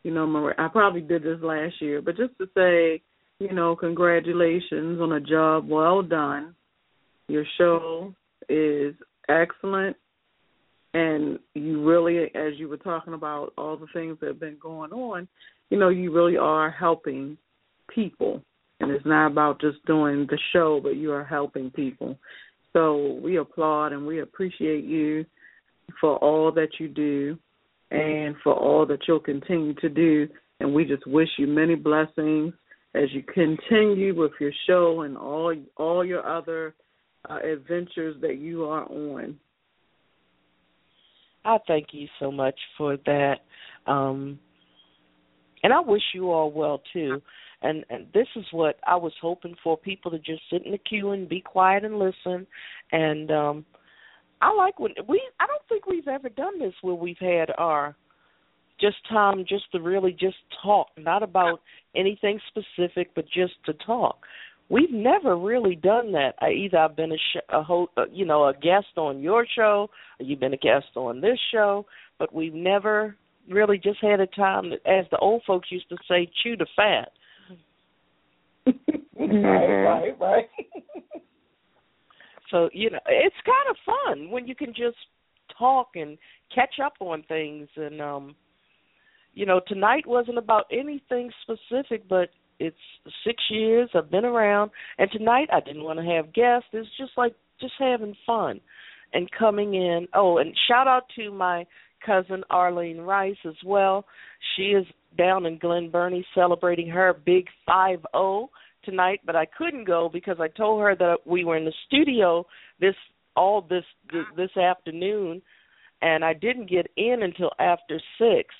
you know, Maria, I probably did this last year, but just to say, you know, congratulations on a job well done. Your show is excellent and you really as you were talking about all the things that have been going on, you know, you really are helping people. And it's not about just doing the show, but you are helping people. So we applaud and we appreciate you for all that you do and for all that you'll continue to do. And we just wish you many blessings as you continue with your show and all all your other uh, adventures that you are on. I thank you so much for that. Um, and I wish you all well too. And and this is what I was hoping for people to just sit in the queue and be quiet and listen and um I like when we. I don't think we've ever done this where we've had our just time just to really just talk, not about anything specific, but just to talk. We've never really done that. I either I've been a, sh- a ho- uh, you know, a guest on your show, or you've been a guest on this show, but we've never really just had a time that, as the old folks used to say, chew the fat. right, right, right. So you know, it's kind of fun when you can just talk and catch up on things. And um, you know, tonight wasn't about anything specific, but it's six years I've been around, and tonight I didn't want to have guests. It's just like just having fun and coming in. Oh, and shout out to my cousin Arlene Rice as well. She is down in Glen Burnie celebrating her big five zero tonight, but I couldn't go because I told her that we were in the studio this all this this afternoon, and I didn't get in until after six.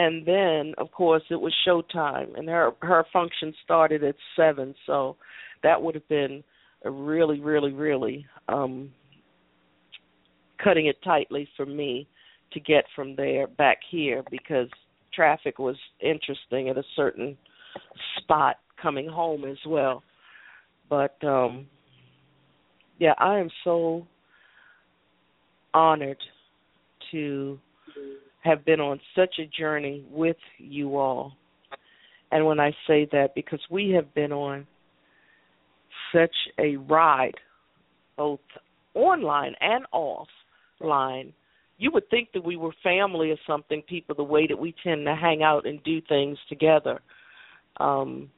And then, of course, it was showtime, and her her function started at seven. So that would have been a really, really, really um cutting it tightly for me to get from there back here because traffic was interesting at a certain spot coming home as well. But um yeah, I am so honored to have been on such a journey with you all. And when I say that, because we have been on such a ride, both online and offline, you would think that we were family or something, people, the way that we tend to hang out and do things together. Um,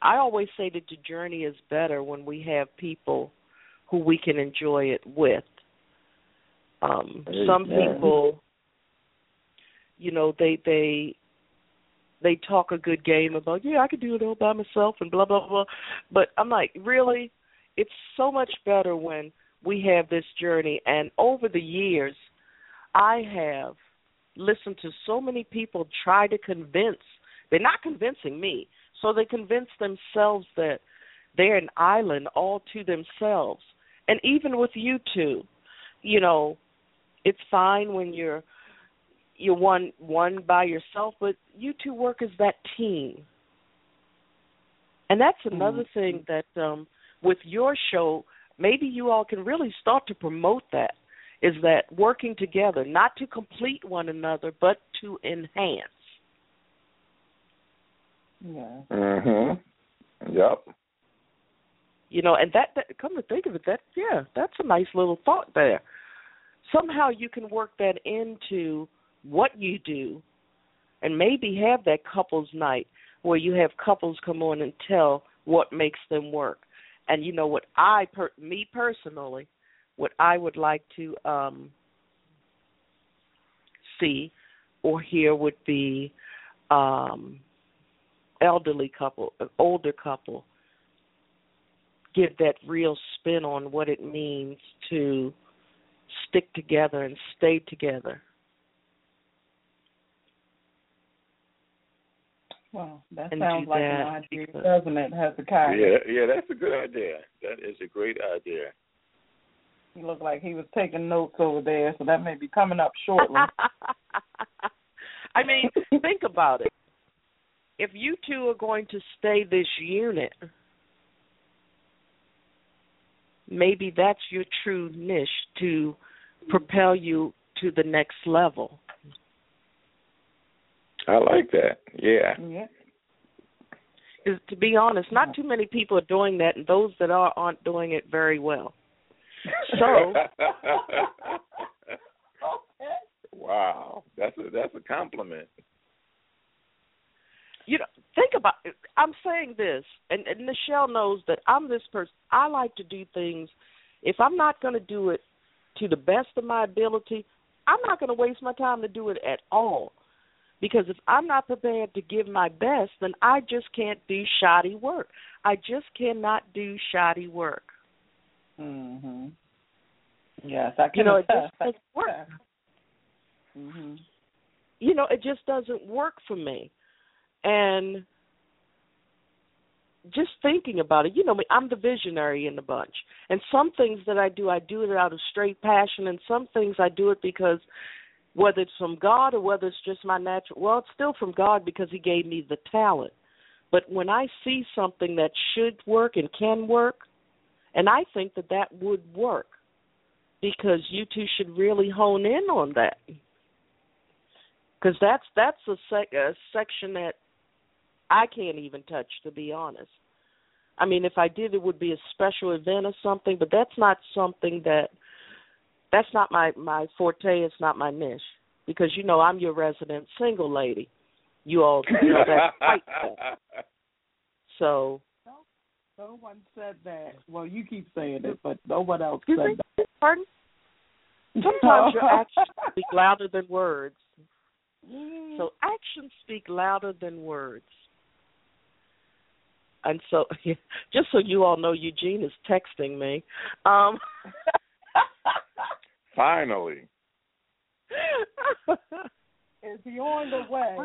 I always say that the journey is better when we have people who we can enjoy it with. Um, some people, you know, they they they talk a good game about yeah I could do it all by myself and blah blah blah, but I'm like really, it's so much better when we have this journey. And over the years, I have listened to so many people try to convince. They're not convincing me, so they convince themselves that they're an island all to themselves. And even with you two, you know, it's fine when you're you're one one by yourself, but you two work as that team. And that's another mm-hmm. thing that um with your show, maybe you all can really start to promote that is that working together, not to complete one another, but to enhance. Yeah. Mhm. Yep. You know, and that, that come to think of it, that yeah, that's a nice little thought there somehow you can work that into what you do and maybe have that couples night where you have couples come on and tell what makes them work. And you know what I per me personally, what I would like to um see or hear would be um elderly couple, an older couple give that real spin on what it means to stick together and stay together. Well, that sounds like that an idea, doesn't it, Hezekiah? Yeah, yeah, that's a good idea. That is a great idea. He looked like he was taking notes over there, so that may be coming up shortly. I mean, think about it. If you two are going to stay this unit, maybe that's your true niche to propel you to the next level. I like that. Yeah. Yeah. Is to be honest, not too many people are doing that, and those that are aren't doing it very well. So. wow, that's a that's a compliment. You know, think about. It. I'm saying this, and, and Michelle knows that I'm this person. I like to do things. If I'm not going to do it to the best of my ability, I'm not going to waste my time to do it at all. Because if I'm not prepared to give my best, then I just can't do shoddy work. I just cannot do shoddy work. Mhm. Yes, I can. You know, it just doesn't work. Mhm. You know, it just doesn't work for me. And just thinking about it, you know, me, I'm the visionary in the bunch, and some things that I do, I do it out of straight passion, and some things I do it because whether it's from God or whether it's just my natural, well, it's still from God because He gave me the talent. But when I see something that should work and can work, and I think that that would work, because you two should really hone in on that, because that's that's a, sec- a section that I can't even touch, to be honest. I mean, if I did, it would be a special event or something, but that's not something that that's not my my forte. It's not my niche because you know I'm your resident single lady. You all you know that's quite So. No one said that. Well, you keep saying it, but no one else said that. Pardon? Sometimes your actions speak louder than words. So actions speak louder than words and so just so you all know Eugene is texting me. Um Finally. is he on the way?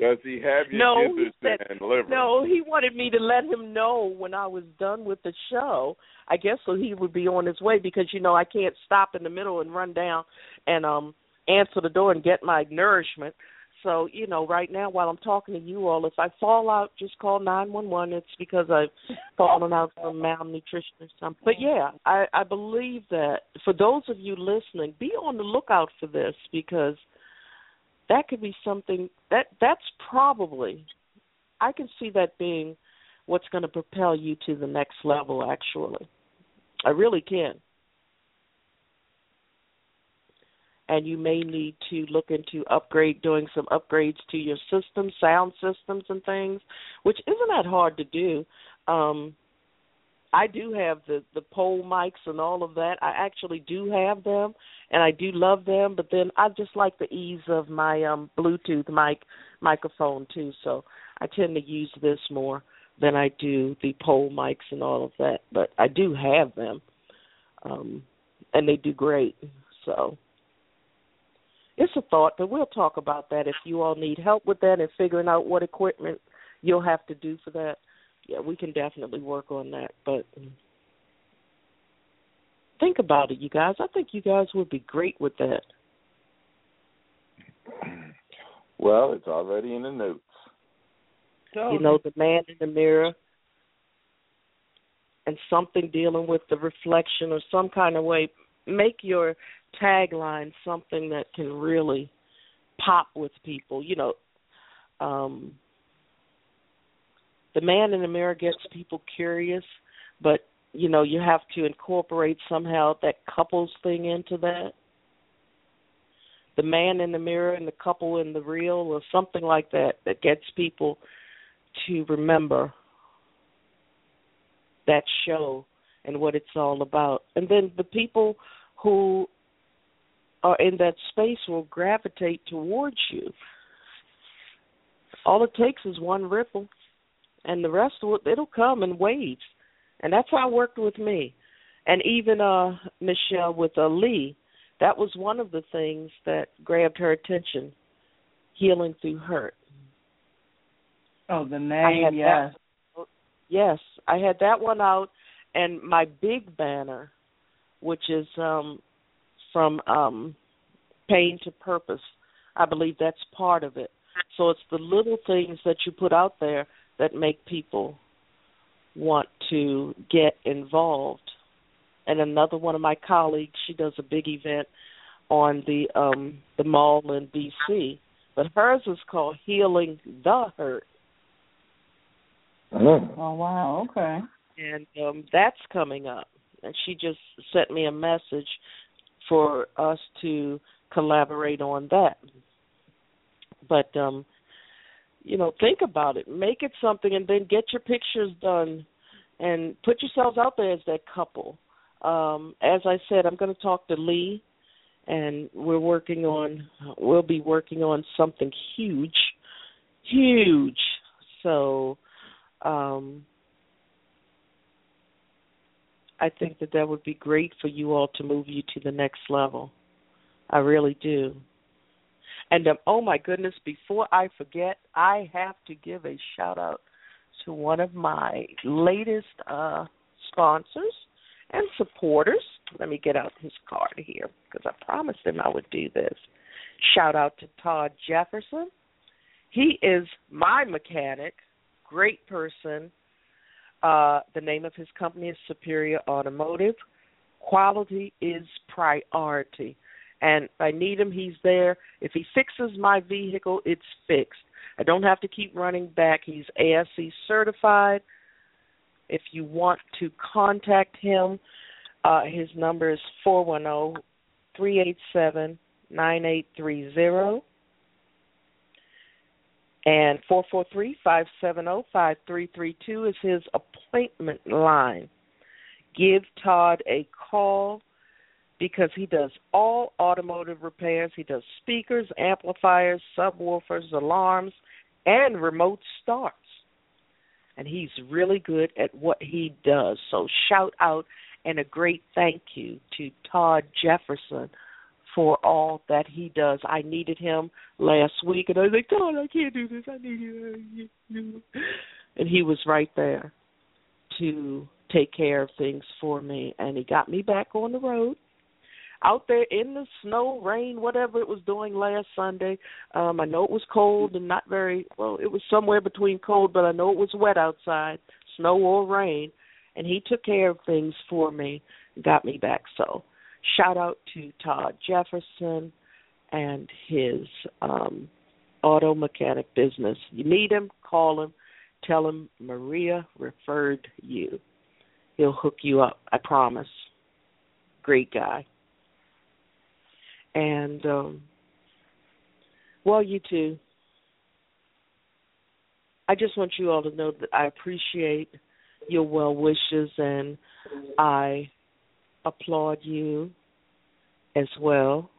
Does he have your no, interest said, liver? No, he wanted me to let him know when I was done with the show. I guess so he would be on his way because you know I can't stop in the middle and run down and um answer the door and get my nourishment. So, you know, right now while I'm talking to you all, if I fall out, just call 911. It's because I've fallen out from malnutrition or something. But yeah, I, I believe that for those of you listening, be on the lookout for this because that could be something that that's probably I can see that being what's going to propel you to the next level actually. I really can. And you may need to look into upgrade doing some upgrades to your system, sound systems and things, which isn't that hard to do. Um I do have the the pole mics and all of that. I actually do have them and I do love them, but then I just like the ease of my um Bluetooth mic microphone too. So I tend to use this more than I do the pole mics and all of that. But I do have them. Um and they do great. So it's a thought, but we'll talk about that if you all need help with that and figuring out what equipment you'll have to do for that. Yeah, we can definitely work on that. But think about it, you guys. I think you guys would be great with that. Well, it's already in the notes. So, you know, the man in the mirror and something dealing with the reflection or some kind of way. Make your tagline something that can really pop with people. You know, um, the man in the mirror gets people curious, but you know you have to incorporate somehow that couples thing into that. The man in the mirror and the couple in the real, or something like that, that gets people to remember that show and what it's all about. And then the people who are in that space will gravitate towards you. All it takes is one ripple, and the rest will it'll come in waves, and that's how it worked with me. And even uh Michelle with uh, Lee, that was one of the things that grabbed her attention, healing through hurt. Oh, the name, yes. That, yes, I had that one out, and my big banner, which is um from um pain to purpose. I believe that's part of it. So it's the little things that you put out there that make people want to get involved. And another one of my colleagues, she does a big event on the um the mall in DC, but hers is called Healing the Hurt. Oh, oh wow, okay. And um that's coming up. And she just sent me a message for us to collaborate on that. But um you know, think about it. Make it something and then get your pictures done and put yourselves out there as that couple. Um as I said, I'm going to talk to Lee and we're working on we'll be working on something huge. Huge. So um I think that that would be great for you all to move you to the next level. I really do. And um, oh my goodness, before I forget, I have to give a shout out to one of my latest uh, sponsors and supporters. Let me get out his card here because I promised him I would do this. Shout out to Todd Jefferson. He is my mechanic, great person. Uh, the name of his company is Superior Automotive. Quality is priority and if I need him, he's there. If he fixes my vehicle, it's fixed. I don't have to keep running back. He's ASE certified. If you want to contact him, uh, his number is four one zero three eight seven nine eight three zero and four four three five seven zero five three three two is his appointment line. Give Todd a call because he does all automotive repairs. He does speakers, amplifiers, subwoofers, alarms, and remote starts. And he's really good at what he does. So shout out and a great thank you to Todd Jefferson for all that he does. I needed him last week and I was like, God, I can't do this. I need you. And he was right there to take care of things for me and he got me back on the road out there in the snow, rain, whatever it was doing last Sunday. Um, I know it was cold and not very well. It was somewhere between cold, but I know it was wet outside, snow or rain. And he took care of things for me, got me back. So, shout out to Todd Jefferson and his um auto mechanic business. You need him, call him, tell him Maria referred you. He'll hook you up, I promise. Great guy. And um well you too. I just want you all to know that I appreciate your well wishes and I applaud you as well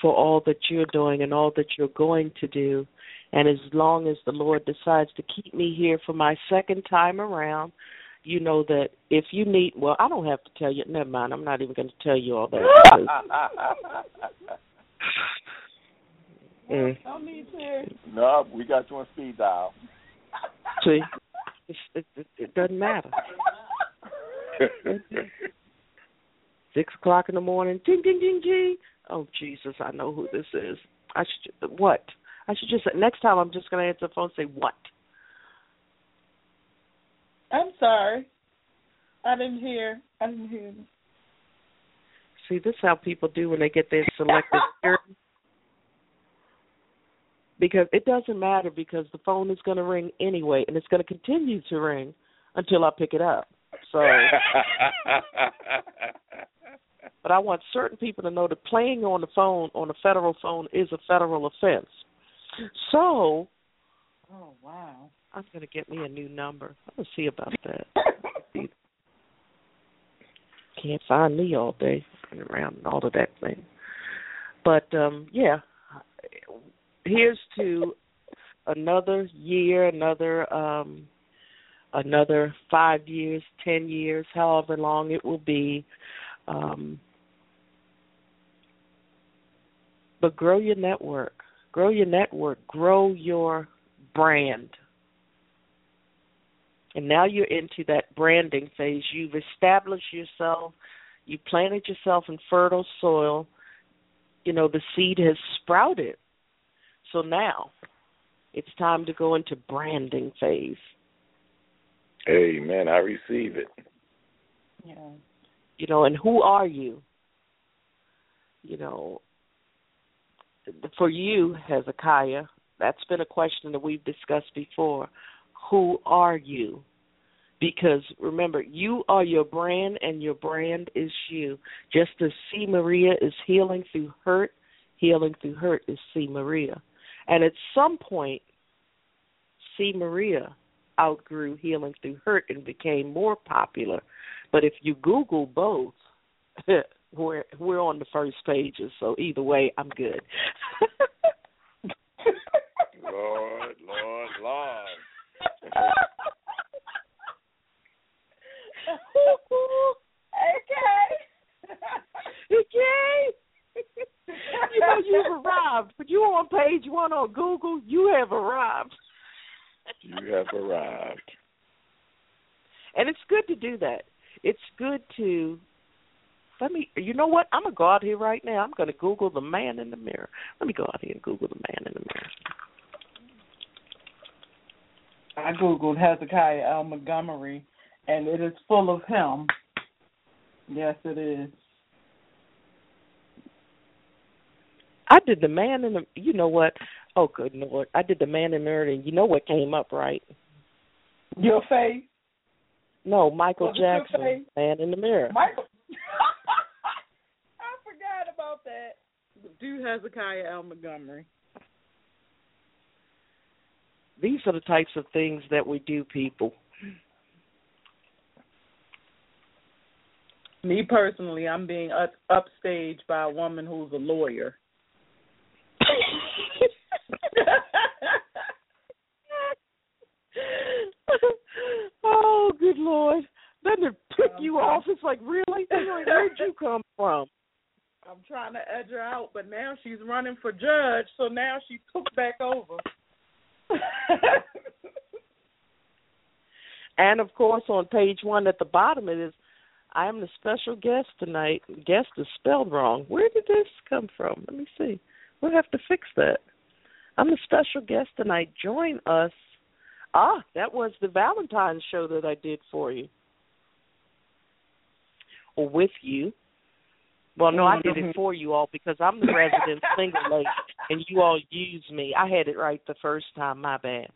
for all that you're doing and all that you're going to do. And as long as the Lord decides to keep me here for my second time around, you know that if you need, well, I don't have to tell you. Never mind. I'm not even going to tell you all that. mm. No need to. No, we got you on speed dial. See, it, it, it doesn't matter. Six o'clock in the morning, ding, ding, ding, ding. Oh Jesus, I know who this is. I should what? I should just next time I'm just going to answer the phone and say what. I'm sorry. I didn't hear. I didn't hear. See, this is how people do when they get their selective hearing. Because it doesn't matter because the phone is going to ring anyway, and it's going to continue to ring until I pick it up. So But I want certain people to know that playing on the phone on a federal phone is a federal offense. So, oh wow, I'm going to get me a new number. I'm going to see about that. Can't find me all day around and all of that thing. But um yeah, here's to another year, another um another 5 years, 10 years, however long it will be um but grow your network. Grow your network. Grow your brand. And now you're into that branding phase. You've established yourself. You planted yourself in fertile soil. You know, the seed has sprouted. So now it's time to go into branding phase. Amen. I receive it. Yeah. You know, and who are you? You know, for you, Hezekiah, that's been a question that we've discussed before. Who are you? Because remember, you are your brand and your brand is you. Just as C. Maria is healing through hurt, healing through hurt is C. Maria. And at some point, C. Maria outgrew healing through hurt and became more popular. But if you Google both, we're we're on the first pages, so either way, I'm good. Lord, Lord, Lord. okay. okay. you know you've arrived. But you on page one on Google, you have arrived. You have arrived. And it's good to do that. It's good to let me. You know what? I'm gonna go out here right now. I'm gonna Google the man in the mirror. Let me go out here and Google the man in the mirror. I googled Hezekiah L. Montgomery, and it is full of him. Yes, it is. I did the man in the. You know what? Oh, good lord! I did the man in the mirror, and you know what came up, right? Your face. No, Michael Jackson, Man in the Mirror. Michael. I forgot about that. Do Hezekiah L. Montgomery. These are the types of things that we do, people. Me personally, I'm being up, upstaged by a woman who's a lawyer. oh, good lord! Doesn't it pick you off? It's like really? Where'd you come from? I'm trying to edge her out, but now she's running for judge, so now she took back over. and of course, on page one at the bottom it is I am the special guest tonight. Guest is spelled wrong. Where did this come from? Let me see. We'll have to fix that. I'm the special guest tonight. Join us. Ah, that was the Valentine's show that I did for you. Or with you. Well, no, I did it for you all because I'm the resident single lady, and you all use me. I had it right the first time. My bad.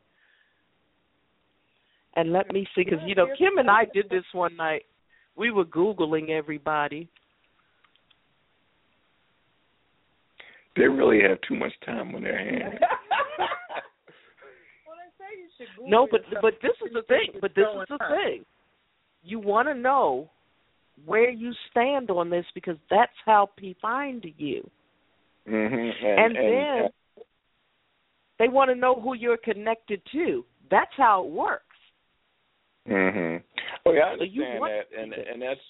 And let me see, because you know Kim and I did this one night. We were googling everybody. They really have too much time on their hands. no, but but this is the thing. But this is the thing. You want to know where you stand on this because that's how people find you. Mm-hmm. And, and, and then they want to know who you're connected to. That's how it works. Mhm. Oh yeah, I understand so that, and and that's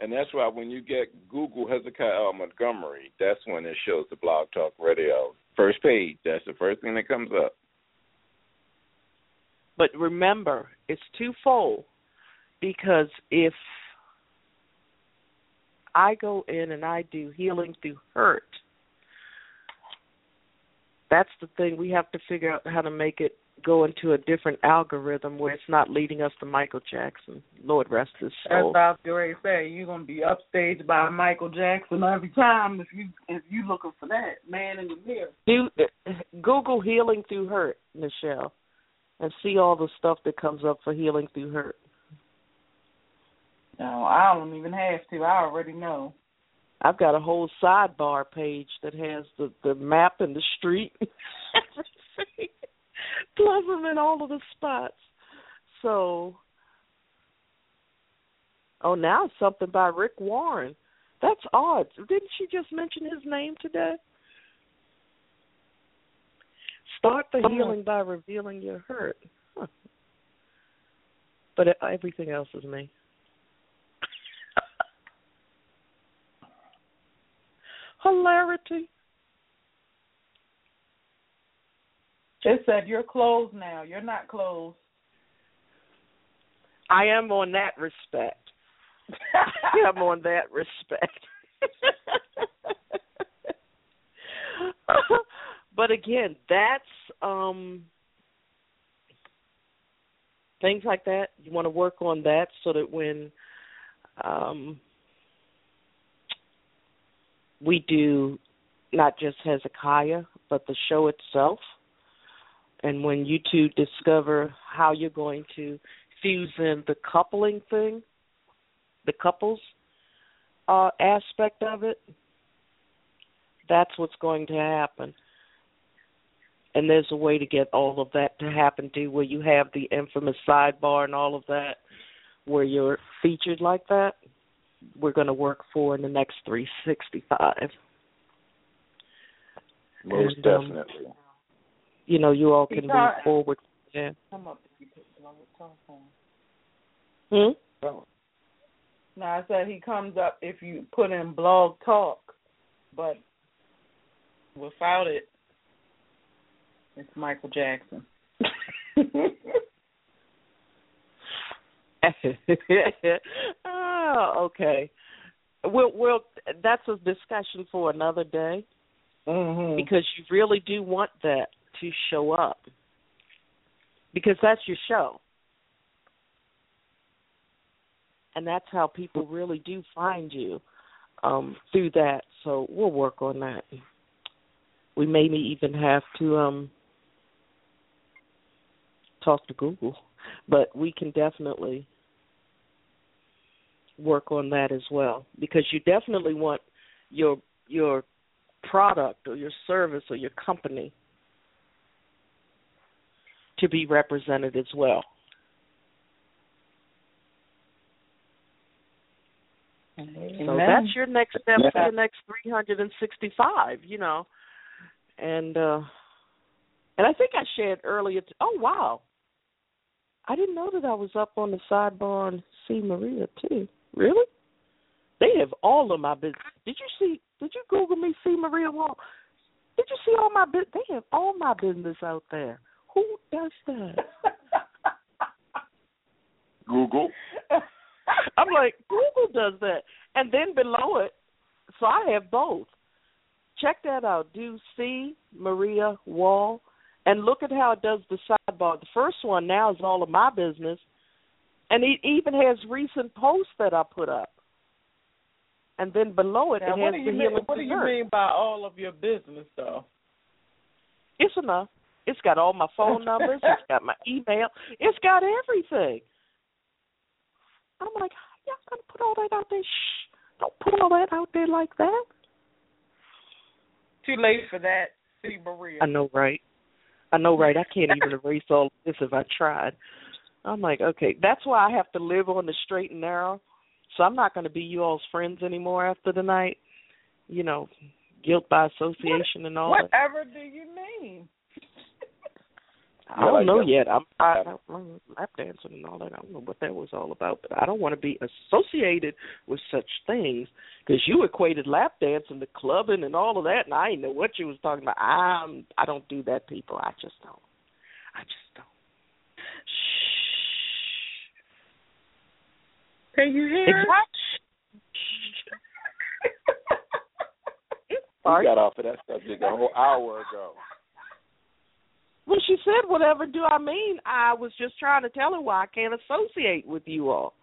and that's why when you get Google Hezekiah L. Montgomery, that's when it shows the Blog Talk Radio first page. That's the first thing that comes up. But remember, it's twofold because if I go in and I do healing through hurt. That's the thing we have to figure out how to make it go into a different algorithm where it's not leading us to Michael Jackson. Lord rest his soul. That's what I was going to say. You're gonna be upstaged by Michael Jackson every time if you if you looking for that man in the mirror. Do Google healing through hurt, Michelle, and see all the stuff that comes up for healing through hurt. No, I don't even have to. I already know. I've got a whole sidebar page that has the the map and the street, plus them in all of the spots. So, oh, now something by Rick Warren. That's odd. Didn't she just mention his name today? Start the healing by revealing your hurt. Huh. But everything else is me. hilarity. It said you're closed now. You're not closed. I am on that respect. I am on that respect. but again, that's um things like that. You want to work on that so that when um we do not just Hezekiah, but the show itself. And when you two discover how you're going to fuse in the coupling thing, the couples uh, aspect of it, that's what's going to happen. And there's a way to get all of that to happen too, where you have the infamous sidebar and all of that, where you're featured like that we're going to work for in the next 365. Most and, um, definitely. you know, you all can move forward. Yeah. Come up if you put telephone. Hmm. No, I said he comes up if you put in blog talk, but without it, it's Michael Jackson. oh, okay. We'll, we'll. That's a discussion for another day. Mm-hmm. Because you really do want that to show up. Because that's your show. And that's how people really do find you um, through that. So we'll work on that. We may even have to um, talk to Google, but we can definitely work on that as well because you definitely want your your product or your service or your company to be represented as well. Amen. So that's your next step for the next 365, you know. And uh and I think I shared earlier. T- oh wow, I didn't know that I was up on the sidebar on C Maria too. Really? They have all of my business. Did you see? Did you Google me, C Maria Wall? Did you see all my business? They have all my business out there. Who does that? Google. I'm like, Google does that. And then below it, so I have both. Check that out. Do C Maria Wall and look at how it does the sidebar. The first one now is all of my business, and it even has recent posts that I put up. And then below it, now, it has the mean, What do you mean by all of your business, though? It's enough. It's got all my phone numbers. it's got my email. It's got everything. I'm like, y'all gonna put all that out there? Shh! Don't put all that out there like that. Too late for that, C Maria. I know, right? I know, right? I can't even erase all this if I tried. I'm like, okay, that's why I have to live on the straight and narrow. So I'm not going to be you all's friends anymore after the night. You know, guilt by association what, and all whatever that. Whatever do you mean? I don't know yet. I'm, I, I'm lap dancing and all that. I don't know what that was all about, but I don't want to be associated with such things because you equated lap dancing to clubbing and all of that, and I didn't know what you was talking about. I'm, I don't do that, people. I just don't. I just don't. Shh. Can you hear? Exactly. we got off of that subject a whole hour ago. Well, she said, "Whatever do I mean?" I was just trying to tell her why I can't associate with you all.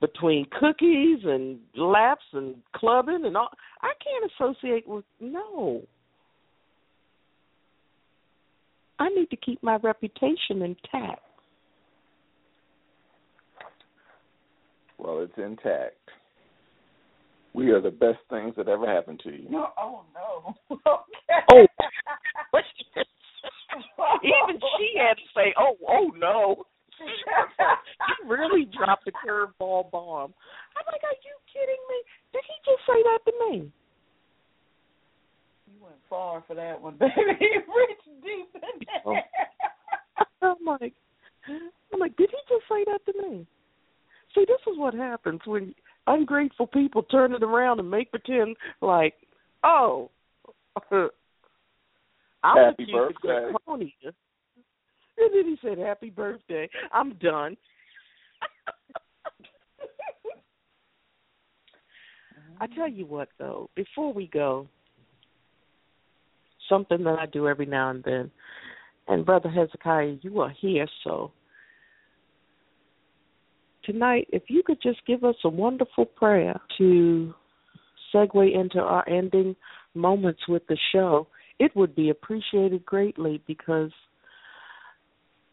Between cookies and laps and clubbing and all, I can't associate with no. I need to keep my reputation intact. Well, it's intact. We are the best things that ever happened to you. No, oh no. okay. Oh. Even she had to say, "Oh, oh no." you really dropped a curveball bomb. I'm like, are you kidding me? Did he just say that to me? You went far for that one, baby. Reach deep in there. Oh. I'm like, I'm like, did he just say that to me? See, this is what happens when ungrateful people turn it around and make pretend like, oh, I'm happy birthday. Pony. And then he said, "Happy birthday." I'm done. I tell you what, though, before we go, something that I do every now and then, and Brother Hezekiah, you are here, so tonight, if you could just give us a wonderful prayer to segue into our ending moments with the show, it would be appreciated greatly because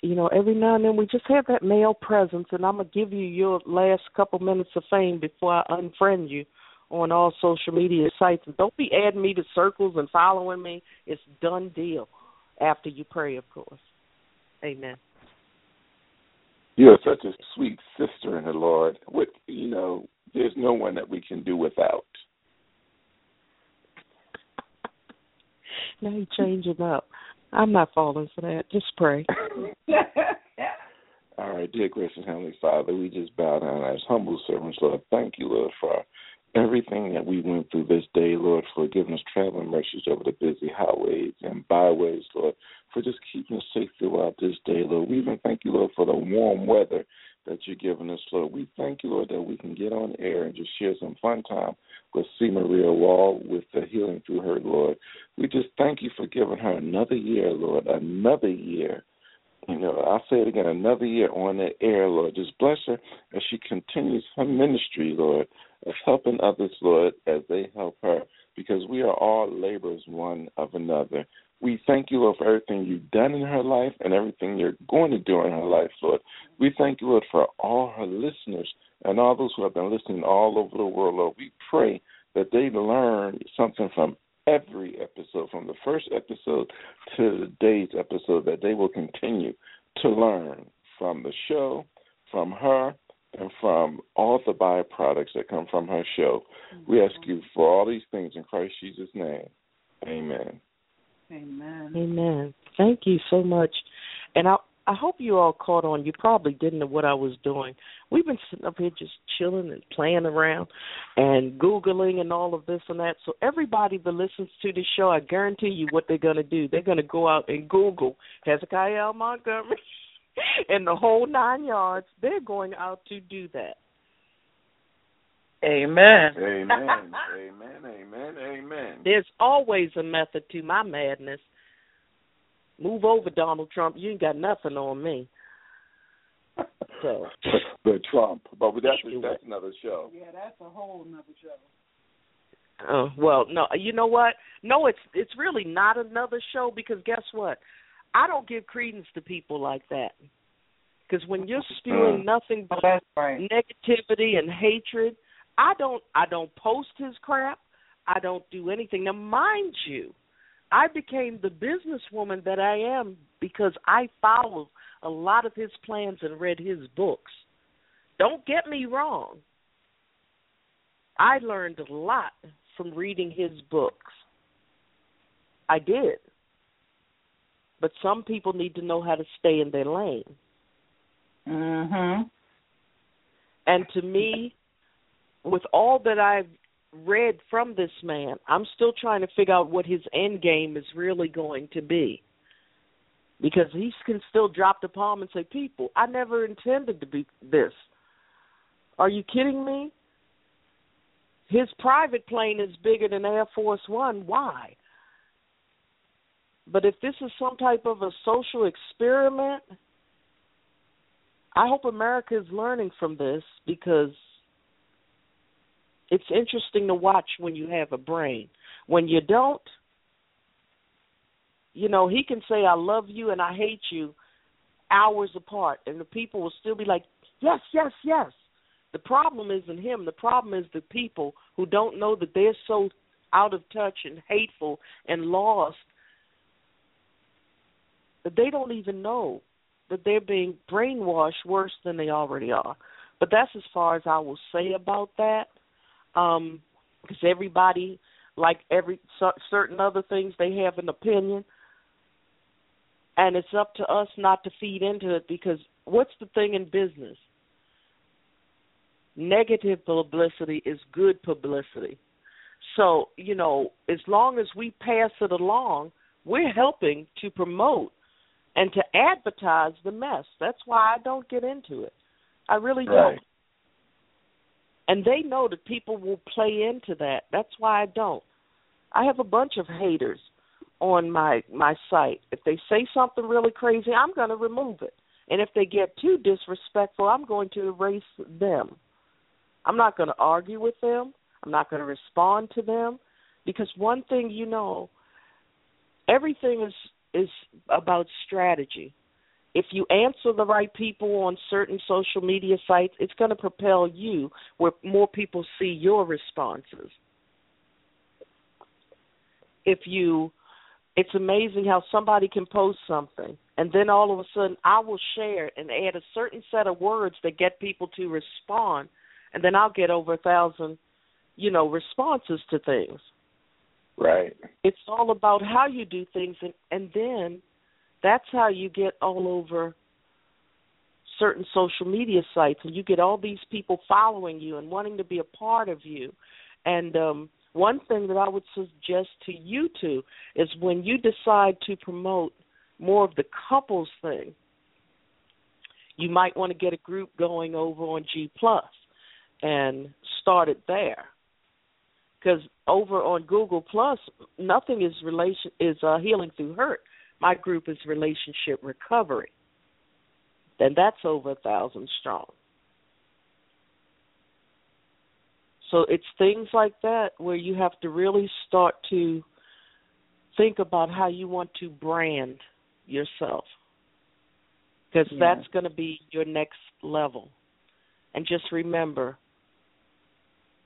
you know every now and then we just have that male presence and i'm going to give you your last couple minutes of fame before i unfriend you on all social media sites. And don't be adding me to circles and following me. It's done deal after you pray of course. Amen. You are such a sweet sister in the lord. With you know there's no one that we can do without Now you change up. I'm not falling for that. Just pray. All right, dear gracious Heavenly Father, we just bow down as humble servants, Lord. Thank you, Lord, for everything that we went through this day, Lord, for giving us traveling mercies over the busy highways and byways, Lord, for just keeping us safe throughout this day, Lord. We even thank you, Lord, for the warm weather that you're giving us, Lord. We thank you, Lord, that we can get on air and just share some fun time C. Maria Wall with the healing through her, Lord. We just thank you for giving her another year, Lord, another year. You know, I'll say it again, another year on the air, Lord. Just bless her as she continues her ministry, Lord, of helping others, Lord, as they help her, because we are all laborers one of another. We thank you, Lord, for everything you've done in her life and everything you're going to do in her life, Lord. We thank you, Lord, for all her listeners and all those who have been listening all over the world, Lord. We pray that they learn something from every episode, from the first episode to today's episode, that they will continue to learn from the show, from her, and from all the byproducts that come from her show. Mm-hmm. We ask you for all these things in Christ Jesus' name. Amen. Amen. Amen. Thank you so much. And I I hope you all caught on. You probably didn't know what I was doing. We've been sitting up here just chilling and playing around and Googling and all of this and that. So everybody that listens to this show, I guarantee you what they're gonna do. They're gonna go out and Google Hezekiah L. Montgomery and the whole nine yards. They're going out to do that. Amen. Amen. amen. Amen. Amen. There's always a method to my madness. Move over, Donald Trump. You ain't got nothing on me. So. the Trump, but that's that's another show. Yeah, that's a whole another show. Oh well, no, you know what? No, it's it's really not another show because guess what? I don't give credence to people like that. Because when you're spewing mm. nothing but right. negativity and hatred, I don't I don't post his crap. I don't do anything. Now, mind you, I became the businesswoman that I am because I followed a lot of his plans and read his books. Don't get me wrong. I learned a lot from reading his books. I did. But some people need to know how to stay in their lane. Mhm. And to me, with all that I've read from this man, I'm still trying to figure out what his end game is really going to be. Because he can still drop the palm and say, People, I never intended to be this. Are you kidding me? His private plane is bigger than Air Force One. Why? But if this is some type of a social experiment, I hope America is learning from this because it's interesting to watch when you have a brain. When you don't, you know, he can say I love you and I hate you hours apart and the people will still be like, "Yes, yes, yes." The problem isn't him. The problem is the people who don't know that they're so out of touch and hateful and lost that they don't even know that they're being brainwashed worse than they already are. But that's as far as I will say about that. Um, because everybody, like every certain other things, they have an opinion, and it's up to us not to feed into it. Because what's the thing in business? Negative publicity is good publicity. So you know, as long as we pass it along, we're helping to promote and to advertise the mess. That's why I don't get into it. I really right. don't. And they know that people will play into that. That's why I don't. I have a bunch of haters on my my site. If they say something really crazy, I'm going to remove it. And if they get too disrespectful, I'm going to erase them. I'm not going to argue with them. I'm not going to respond to them because one thing you know, everything is is about strategy. If you answer the right people on certain social media sites, it's going to propel you where more people see your responses. If you it's amazing how somebody can post something and then all of a sudden I will share and add a certain set of words that get people to respond and then I'll get over a thousand, you know, responses to things. Right. It's all about how you do things, and and then that's how you get all over certain social media sites, and you get all these people following you and wanting to be a part of you. And um, one thing that I would suggest to you two is when you decide to promote more of the couples thing, you might want to get a group going over on G Plus and start it there because over on Google Plus, nothing is relation is uh, healing through hurt. My group is relationship recovery, and that's over a thousand strong. So it's things like that where you have to really start to think about how you want to brand yourself, because yeah. that's going to be your next level. And just remember,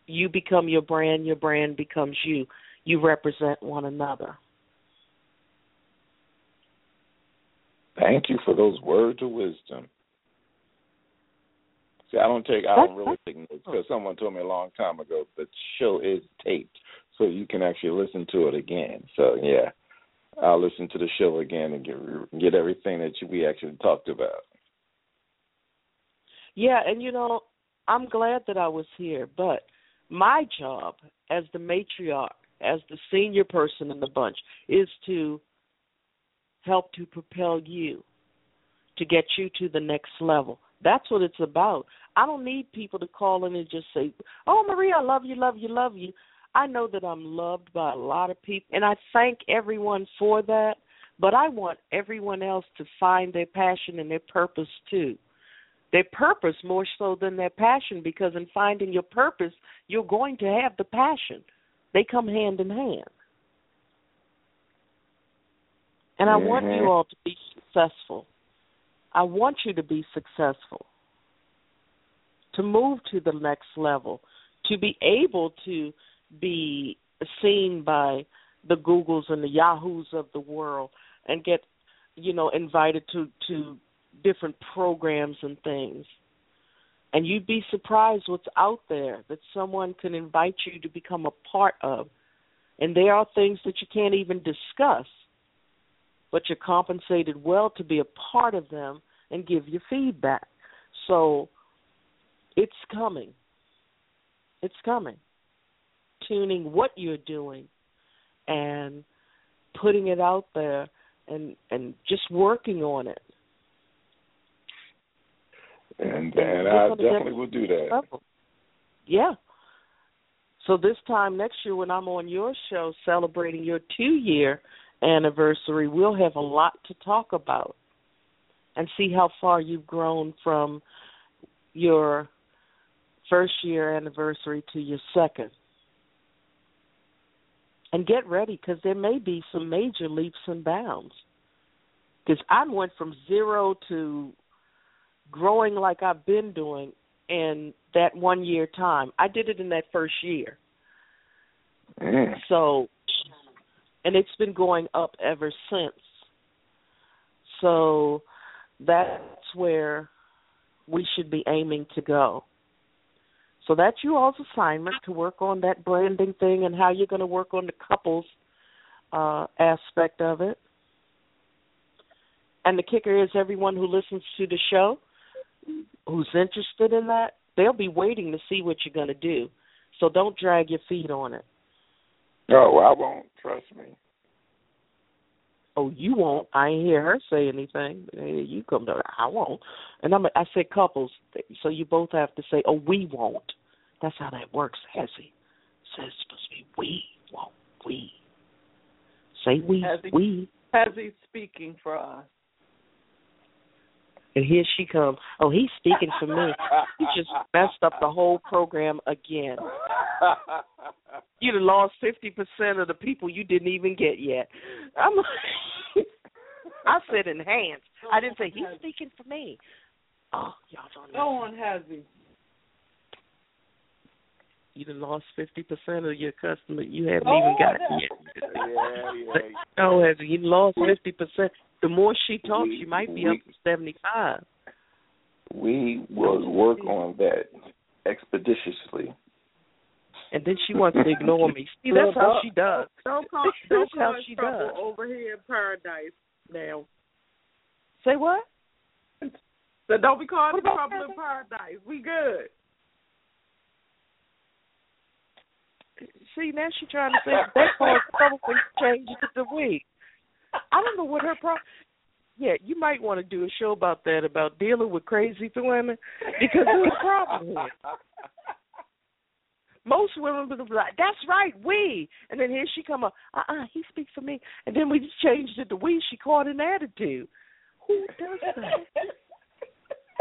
you become your brand, your brand becomes you. You represent one another. Thank you for those words of wisdom. See, I don't take, I don't really take notes because someone told me a long time ago the show is taped, so you can actually listen to it again. So yeah, I'll listen to the show again and get get everything that we actually talked about. Yeah, and you know, I'm glad that I was here, but my job as the matriarch, as the senior person in the bunch, is to help to propel you to get you to the next level. That's what it's about. I don't need people to call in and just say, "Oh, Maria, I love you, love you, love you." I know that I'm loved by a lot of people, and I thank everyone for that. But I want everyone else to find their passion and their purpose too. Their purpose more so than their passion, because in finding your purpose, you're going to have the passion. They come hand in hand. And I mm-hmm. want you mm-hmm. all to be successful. I want you to be successful, to move to the next level, to be able to be seen by the Googles and the Yahoos of the world and get, you know, invited to to different programs and things. And you'd be surprised what's out there that someone can invite you to become a part of. And there are things that you can't even discuss but you're compensated well to be a part of them and give your feedback. So it's coming. It's coming. Tuning what you're doing and putting it out there and and just working on it. And and I definitely will do that. Level. Yeah. So this time next year when I'm on your show celebrating your two year anniversary, we'll have a lot to talk about and see how far you've grown from your first year anniversary to your second. And get ready because there may be some major leaps and bounds. Because I went from zero to growing like I've been doing in that one year time. I did it in that first year. Mm. So and it's been going up ever since. So that's where we should be aiming to go. So that's you all's assignment to work on that branding thing and how you're going to work on the couples uh, aspect of it. And the kicker is everyone who listens to the show who's interested in that, they'll be waiting to see what you're going to do. So don't drag your feet on it. No, I won't. Trust me. Oh, you won't. I ain't hear her say anything. Hey, you come to. I won't. And I'm. I said couples, so you both have to say, "Oh, we won't." That's how that works, Hezzy. Says it's supposed to be we won't. We say we. Hezzy, we. Hezzy speaking for us. And here she comes. Oh, he's speaking for me. He just messed up the whole program again. You'd have lost fifty percent of the people you didn't even get yet. I'm. like, I said enhance. I didn't say he's speaking for me. Oh, y'all don't know. Go on, Hezzy. You have lost fifty percent of your customer. You haven't oh, even got it yet. yeah, yeah. No, has you lost fifty percent. The more she talks, we, she might be we, up to seventy five. We will work on that expeditiously. And then she wants to ignore me. See, that's how she does. Don't call, don't call how she does. over here in paradise now. Say what? So don't be calling trouble in paradise. We good. See, now she's trying to say that caused trouble when you change it to the week. I don't know what her problem. Yeah, you might want to do a show about that about dealing with crazy women because there's a problem here. Most women would be like, "That's right, we," and then here she come up, "Uh, uh-uh, uh he speaks for me," and then we just changed it to "we." She caught an attitude. Who does that?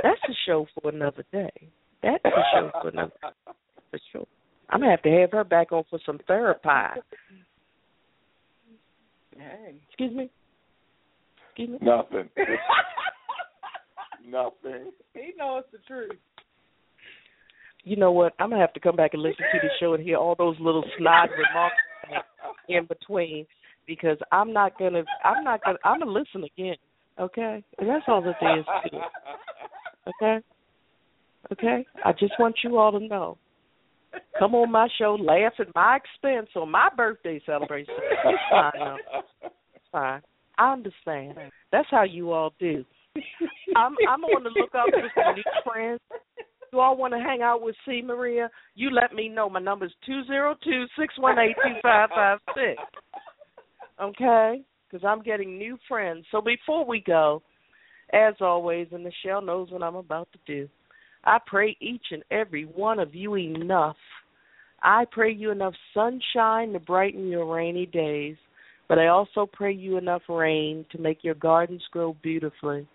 That's a show for another day. That's a show for another for sure. I'm gonna have to have her back on for some therapy. Hey. Excuse me. Excuse me. Nothing. Nothing. He knows the truth. You know what? I'm gonna have to come back and listen to the show and hear all those little snide remarks in between because I'm not gonna. I'm not gonna. I'm gonna listen again. Okay, and that's all that there is to it. Okay. Okay. I just want you all to know come on my show, laugh at my expense on my birthday celebration. It's fine. It's fine. I understand. That's how you all do. I'm I'm on the lookout for some new friends. You all want to hang out with C Maria? You let me know. My number is two zero two six one eight two five five six. Okay, because I'm getting new friends. So before we go, as always, and Michelle knows what I'm about to do. I pray each and every one of you enough. I pray you enough sunshine to brighten your rainy days, but I also pray you enough rain to make your gardens grow beautifully.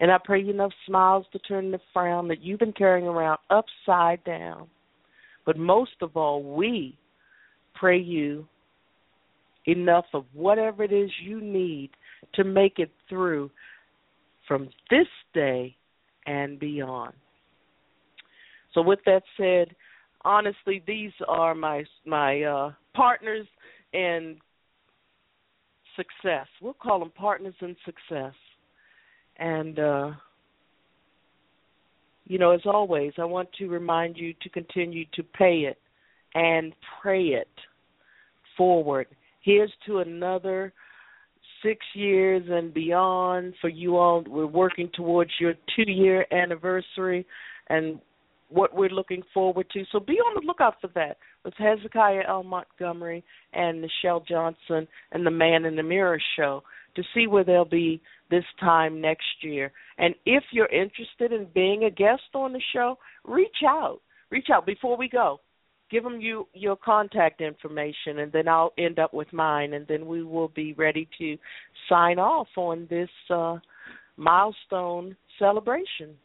And I pray you enough smiles to turn the frown that you've been carrying around upside down. But most of all, we pray you enough of whatever it is you need to make it through from this day and beyond. So with that said, honestly these are my my uh partners in success. We'll call them partners in success. And uh you know, as always, I want to remind you to continue to pay it and pray it forward. Here's to another six years and beyond for you all. We're working towards your two year anniversary and what we're looking forward to. So be on the lookout for that with Hezekiah L. Montgomery and Michelle Johnson and the Man in the Mirror show to see where they'll be this time next year. And if you're interested in being a guest on the show, reach out. Reach out before we go give them you your contact information and then I'll end up with mine and then we will be ready to sign off on this uh, milestone celebration.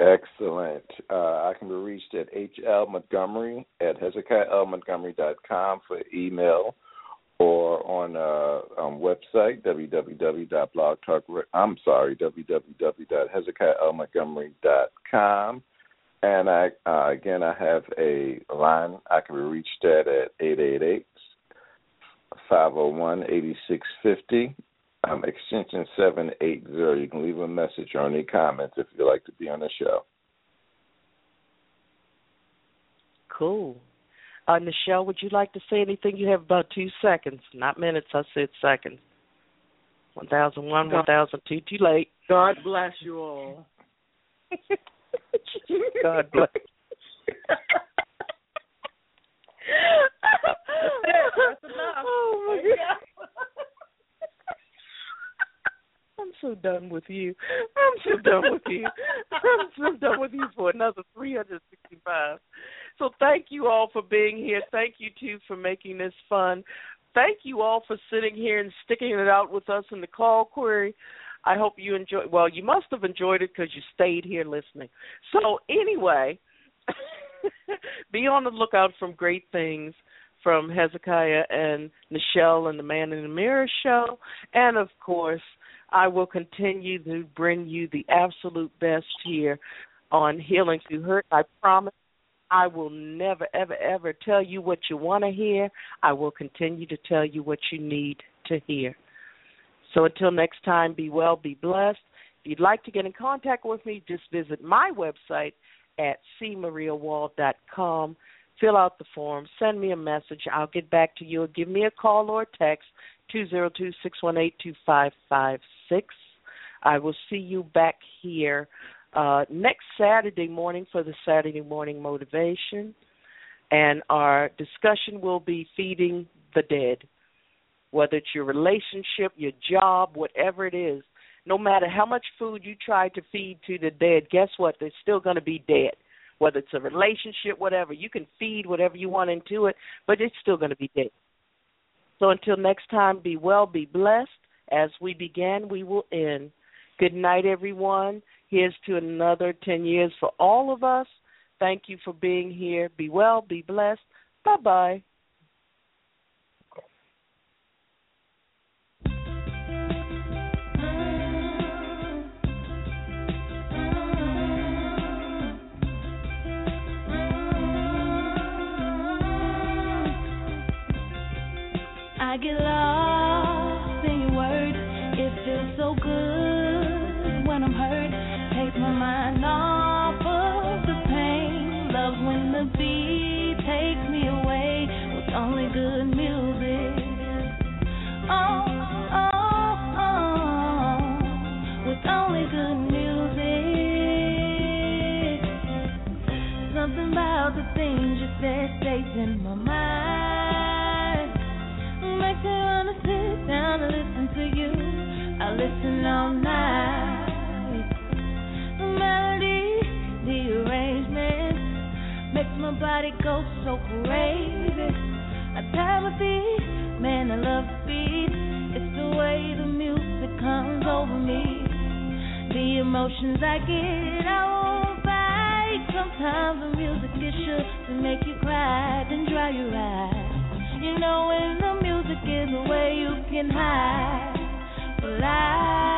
Excellent. Uh, I can be reached at hl montgomery at hezekiahlmontgomery.com for email or on uh um, website www.blogtalk. I'm sorry, www.hezekiahlmontgomery.com. And I uh, again, I have a line. I can be reached at at eight eight eight five zero oh one eighty six fifty, um, extension seven eight zero. You can leave a message or any comments if you'd like to be on the show. Cool. Uh, Nichelle, would you like to say anything? You have about two seconds, not minutes. I said seconds. One thousand one, one thousand two. Too late. God bless you all. God bless. That's enough. Oh my God. I'm so done with you. I'm so done with you. I'm so done with you for another 365. So thank you all for being here. Thank you too for making this fun. Thank you all for sitting here and sticking it out with us in the call query. I hope you enjoy. Well, you must have enjoyed it because you stayed here listening. So anyway, be on the lookout for great things from Hezekiah and Nichelle and the Man in the Mirror show, and of course, I will continue to bring you the absolute best here on Healing Through Hurt. I promise. I will never, ever, ever tell you what you want to hear. I will continue to tell you what you need to hear. So until next time, be well, be blessed. If you'd like to get in contact with me, just visit my website at cmariawall.com. Fill out the form, send me a message. I'll get back to you. Give me a call or text, 202 618 2556. I will see you back here uh, next Saturday morning for the Saturday morning motivation. And our discussion will be feeding the dead whether it's your relationship, your job, whatever it is, no matter how much food you try to feed to the dead, guess what? They're still going to be dead. Whether it's a relationship, whatever, you can feed whatever you want into it, but it's still going to be dead. So until next time, be well, be blessed. As we began, we will end. Good night, everyone. Here's to another 10 years for all of us. Thank you for being here. Be well, be blessed. Bye bye. I get lost so crazy. I my feet, man, I love the beat. It's the way the music comes over me. The emotions I get, I won't fight. Sometimes the music is sure to make you cry, then dry your eyes. You know when the music is the way you can hide. But I,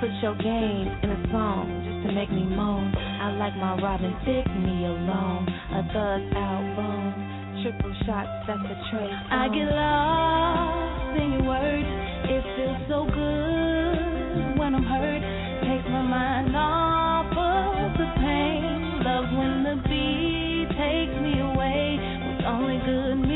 Put your game in a song just to make me moan. I like my Robin Thicke me alone. A thug album. Triple shots, that's a trace. I get lost in your words. It feels so good when I'm hurt. Takes my mind off of the pain. Love when the beat takes me away with only good.